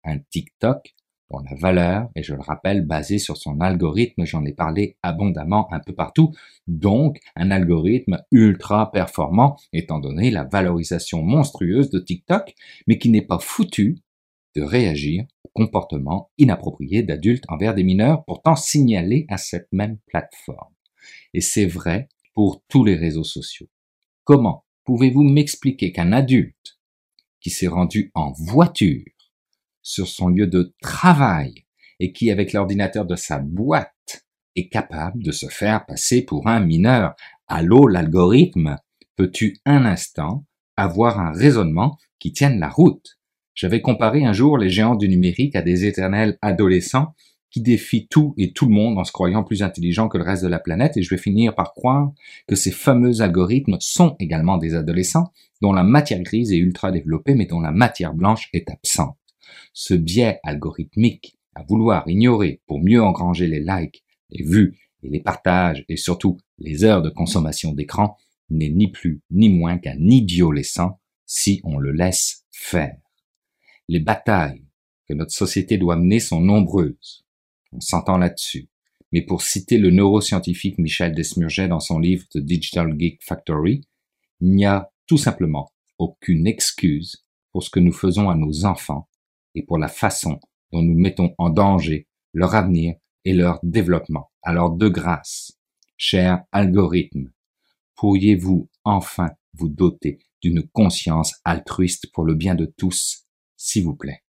Un TikTok dont la valeur est, je le rappelle, basée sur son algorithme, j'en ai parlé abondamment un peu partout, donc un algorithme ultra performant étant donné la valorisation monstrueuse de TikTok, mais qui n'est pas foutu de réagir aux comportements inappropriés d'adultes envers des mineurs pourtant signalés à cette même plateforme. Et c'est vrai pour tous les réseaux sociaux. Comment Pouvez-vous m'expliquer qu'un adulte qui s'est rendu en voiture sur son lieu de travail et qui, avec l'ordinateur de sa boîte, est capable de se faire passer pour un mineur? Allô, l'algorithme, peux-tu un instant avoir un raisonnement qui tienne la route? J'avais comparé un jour les géants du numérique à des éternels adolescents qui défie tout et tout le monde en se croyant plus intelligent que le reste de la planète, et je vais finir par croire que ces fameux algorithmes sont également des adolescents dont la matière grise est ultra développée, mais dont la matière blanche est absente. Ce biais algorithmique à vouloir ignorer pour mieux engranger les likes, les vues et les partages, et surtout les heures de consommation d'écran, n'est ni plus ni moins qu'un idiolescent si on le laisse faire. Les batailles que notre société doit mener sont nombreuses. On s'entend là-dessus. Mais pour citer le neuroscientifique Michel Desmurget dans son livre The Digital Geek Factory, il n'y a tout simplement aucune excuse pour ce que nous faisons à nos enfants et pour la façon dont nous mettons en danger leur avenir et leur développement. Alors de grâce, cher algorithme, pourriez-vous enfin vous doter d'une conscience altruiste pour le bien de tous, s'il vous plaît?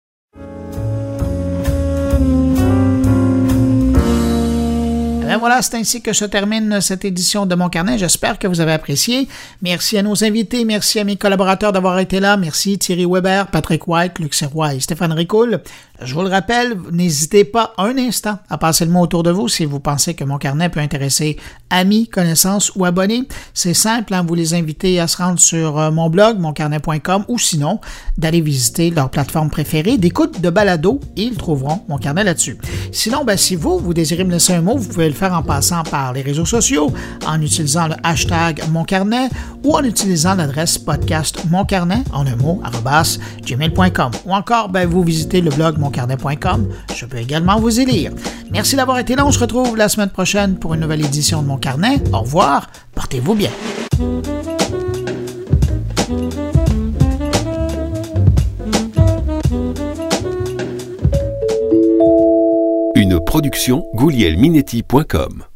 Ben voilà, c'est ainsi que se termine cette édition de Mon Carnet. J'espère que vous avez apprécié. Merci à nos invités, merci à mes collaborateurs d'avoir été là. Merci Thierry Weber, Patrick White, Luc Serrois et Stéphane Ricoul. Je vous le rappelle, n'hésitez pas un instant à passer le mot autour de vous si vous pensez que mon carnet peut intéresser amis, connaissances ou abonnés. C'est simple, hein, vous les invitez à se rendre sur euh, mon blog, moncarnet.com, ou sinon d'aller visiter leur plateforme préférée d'écoute de balado et ils trouveront mon carnet là-dessus. Sinon, ben, si vous, vous désirez me laisser un mot, vous pouvez le faire en passant par les réseaux sociaux, en utilisant le hashtag moncarnet ou en utilisant l'adresse podcast moncarnet en un mot, gmail.com. Ou encore, ben, vous visitez le blog mon carnet.com. Je peux également vous y lire. Merci d'avoir été là. On se retrouve la semaine prochaine pour une nouvelle édition de Mon Carnet. Au revoir. Portez-vous bien. Une production goulielminetti.com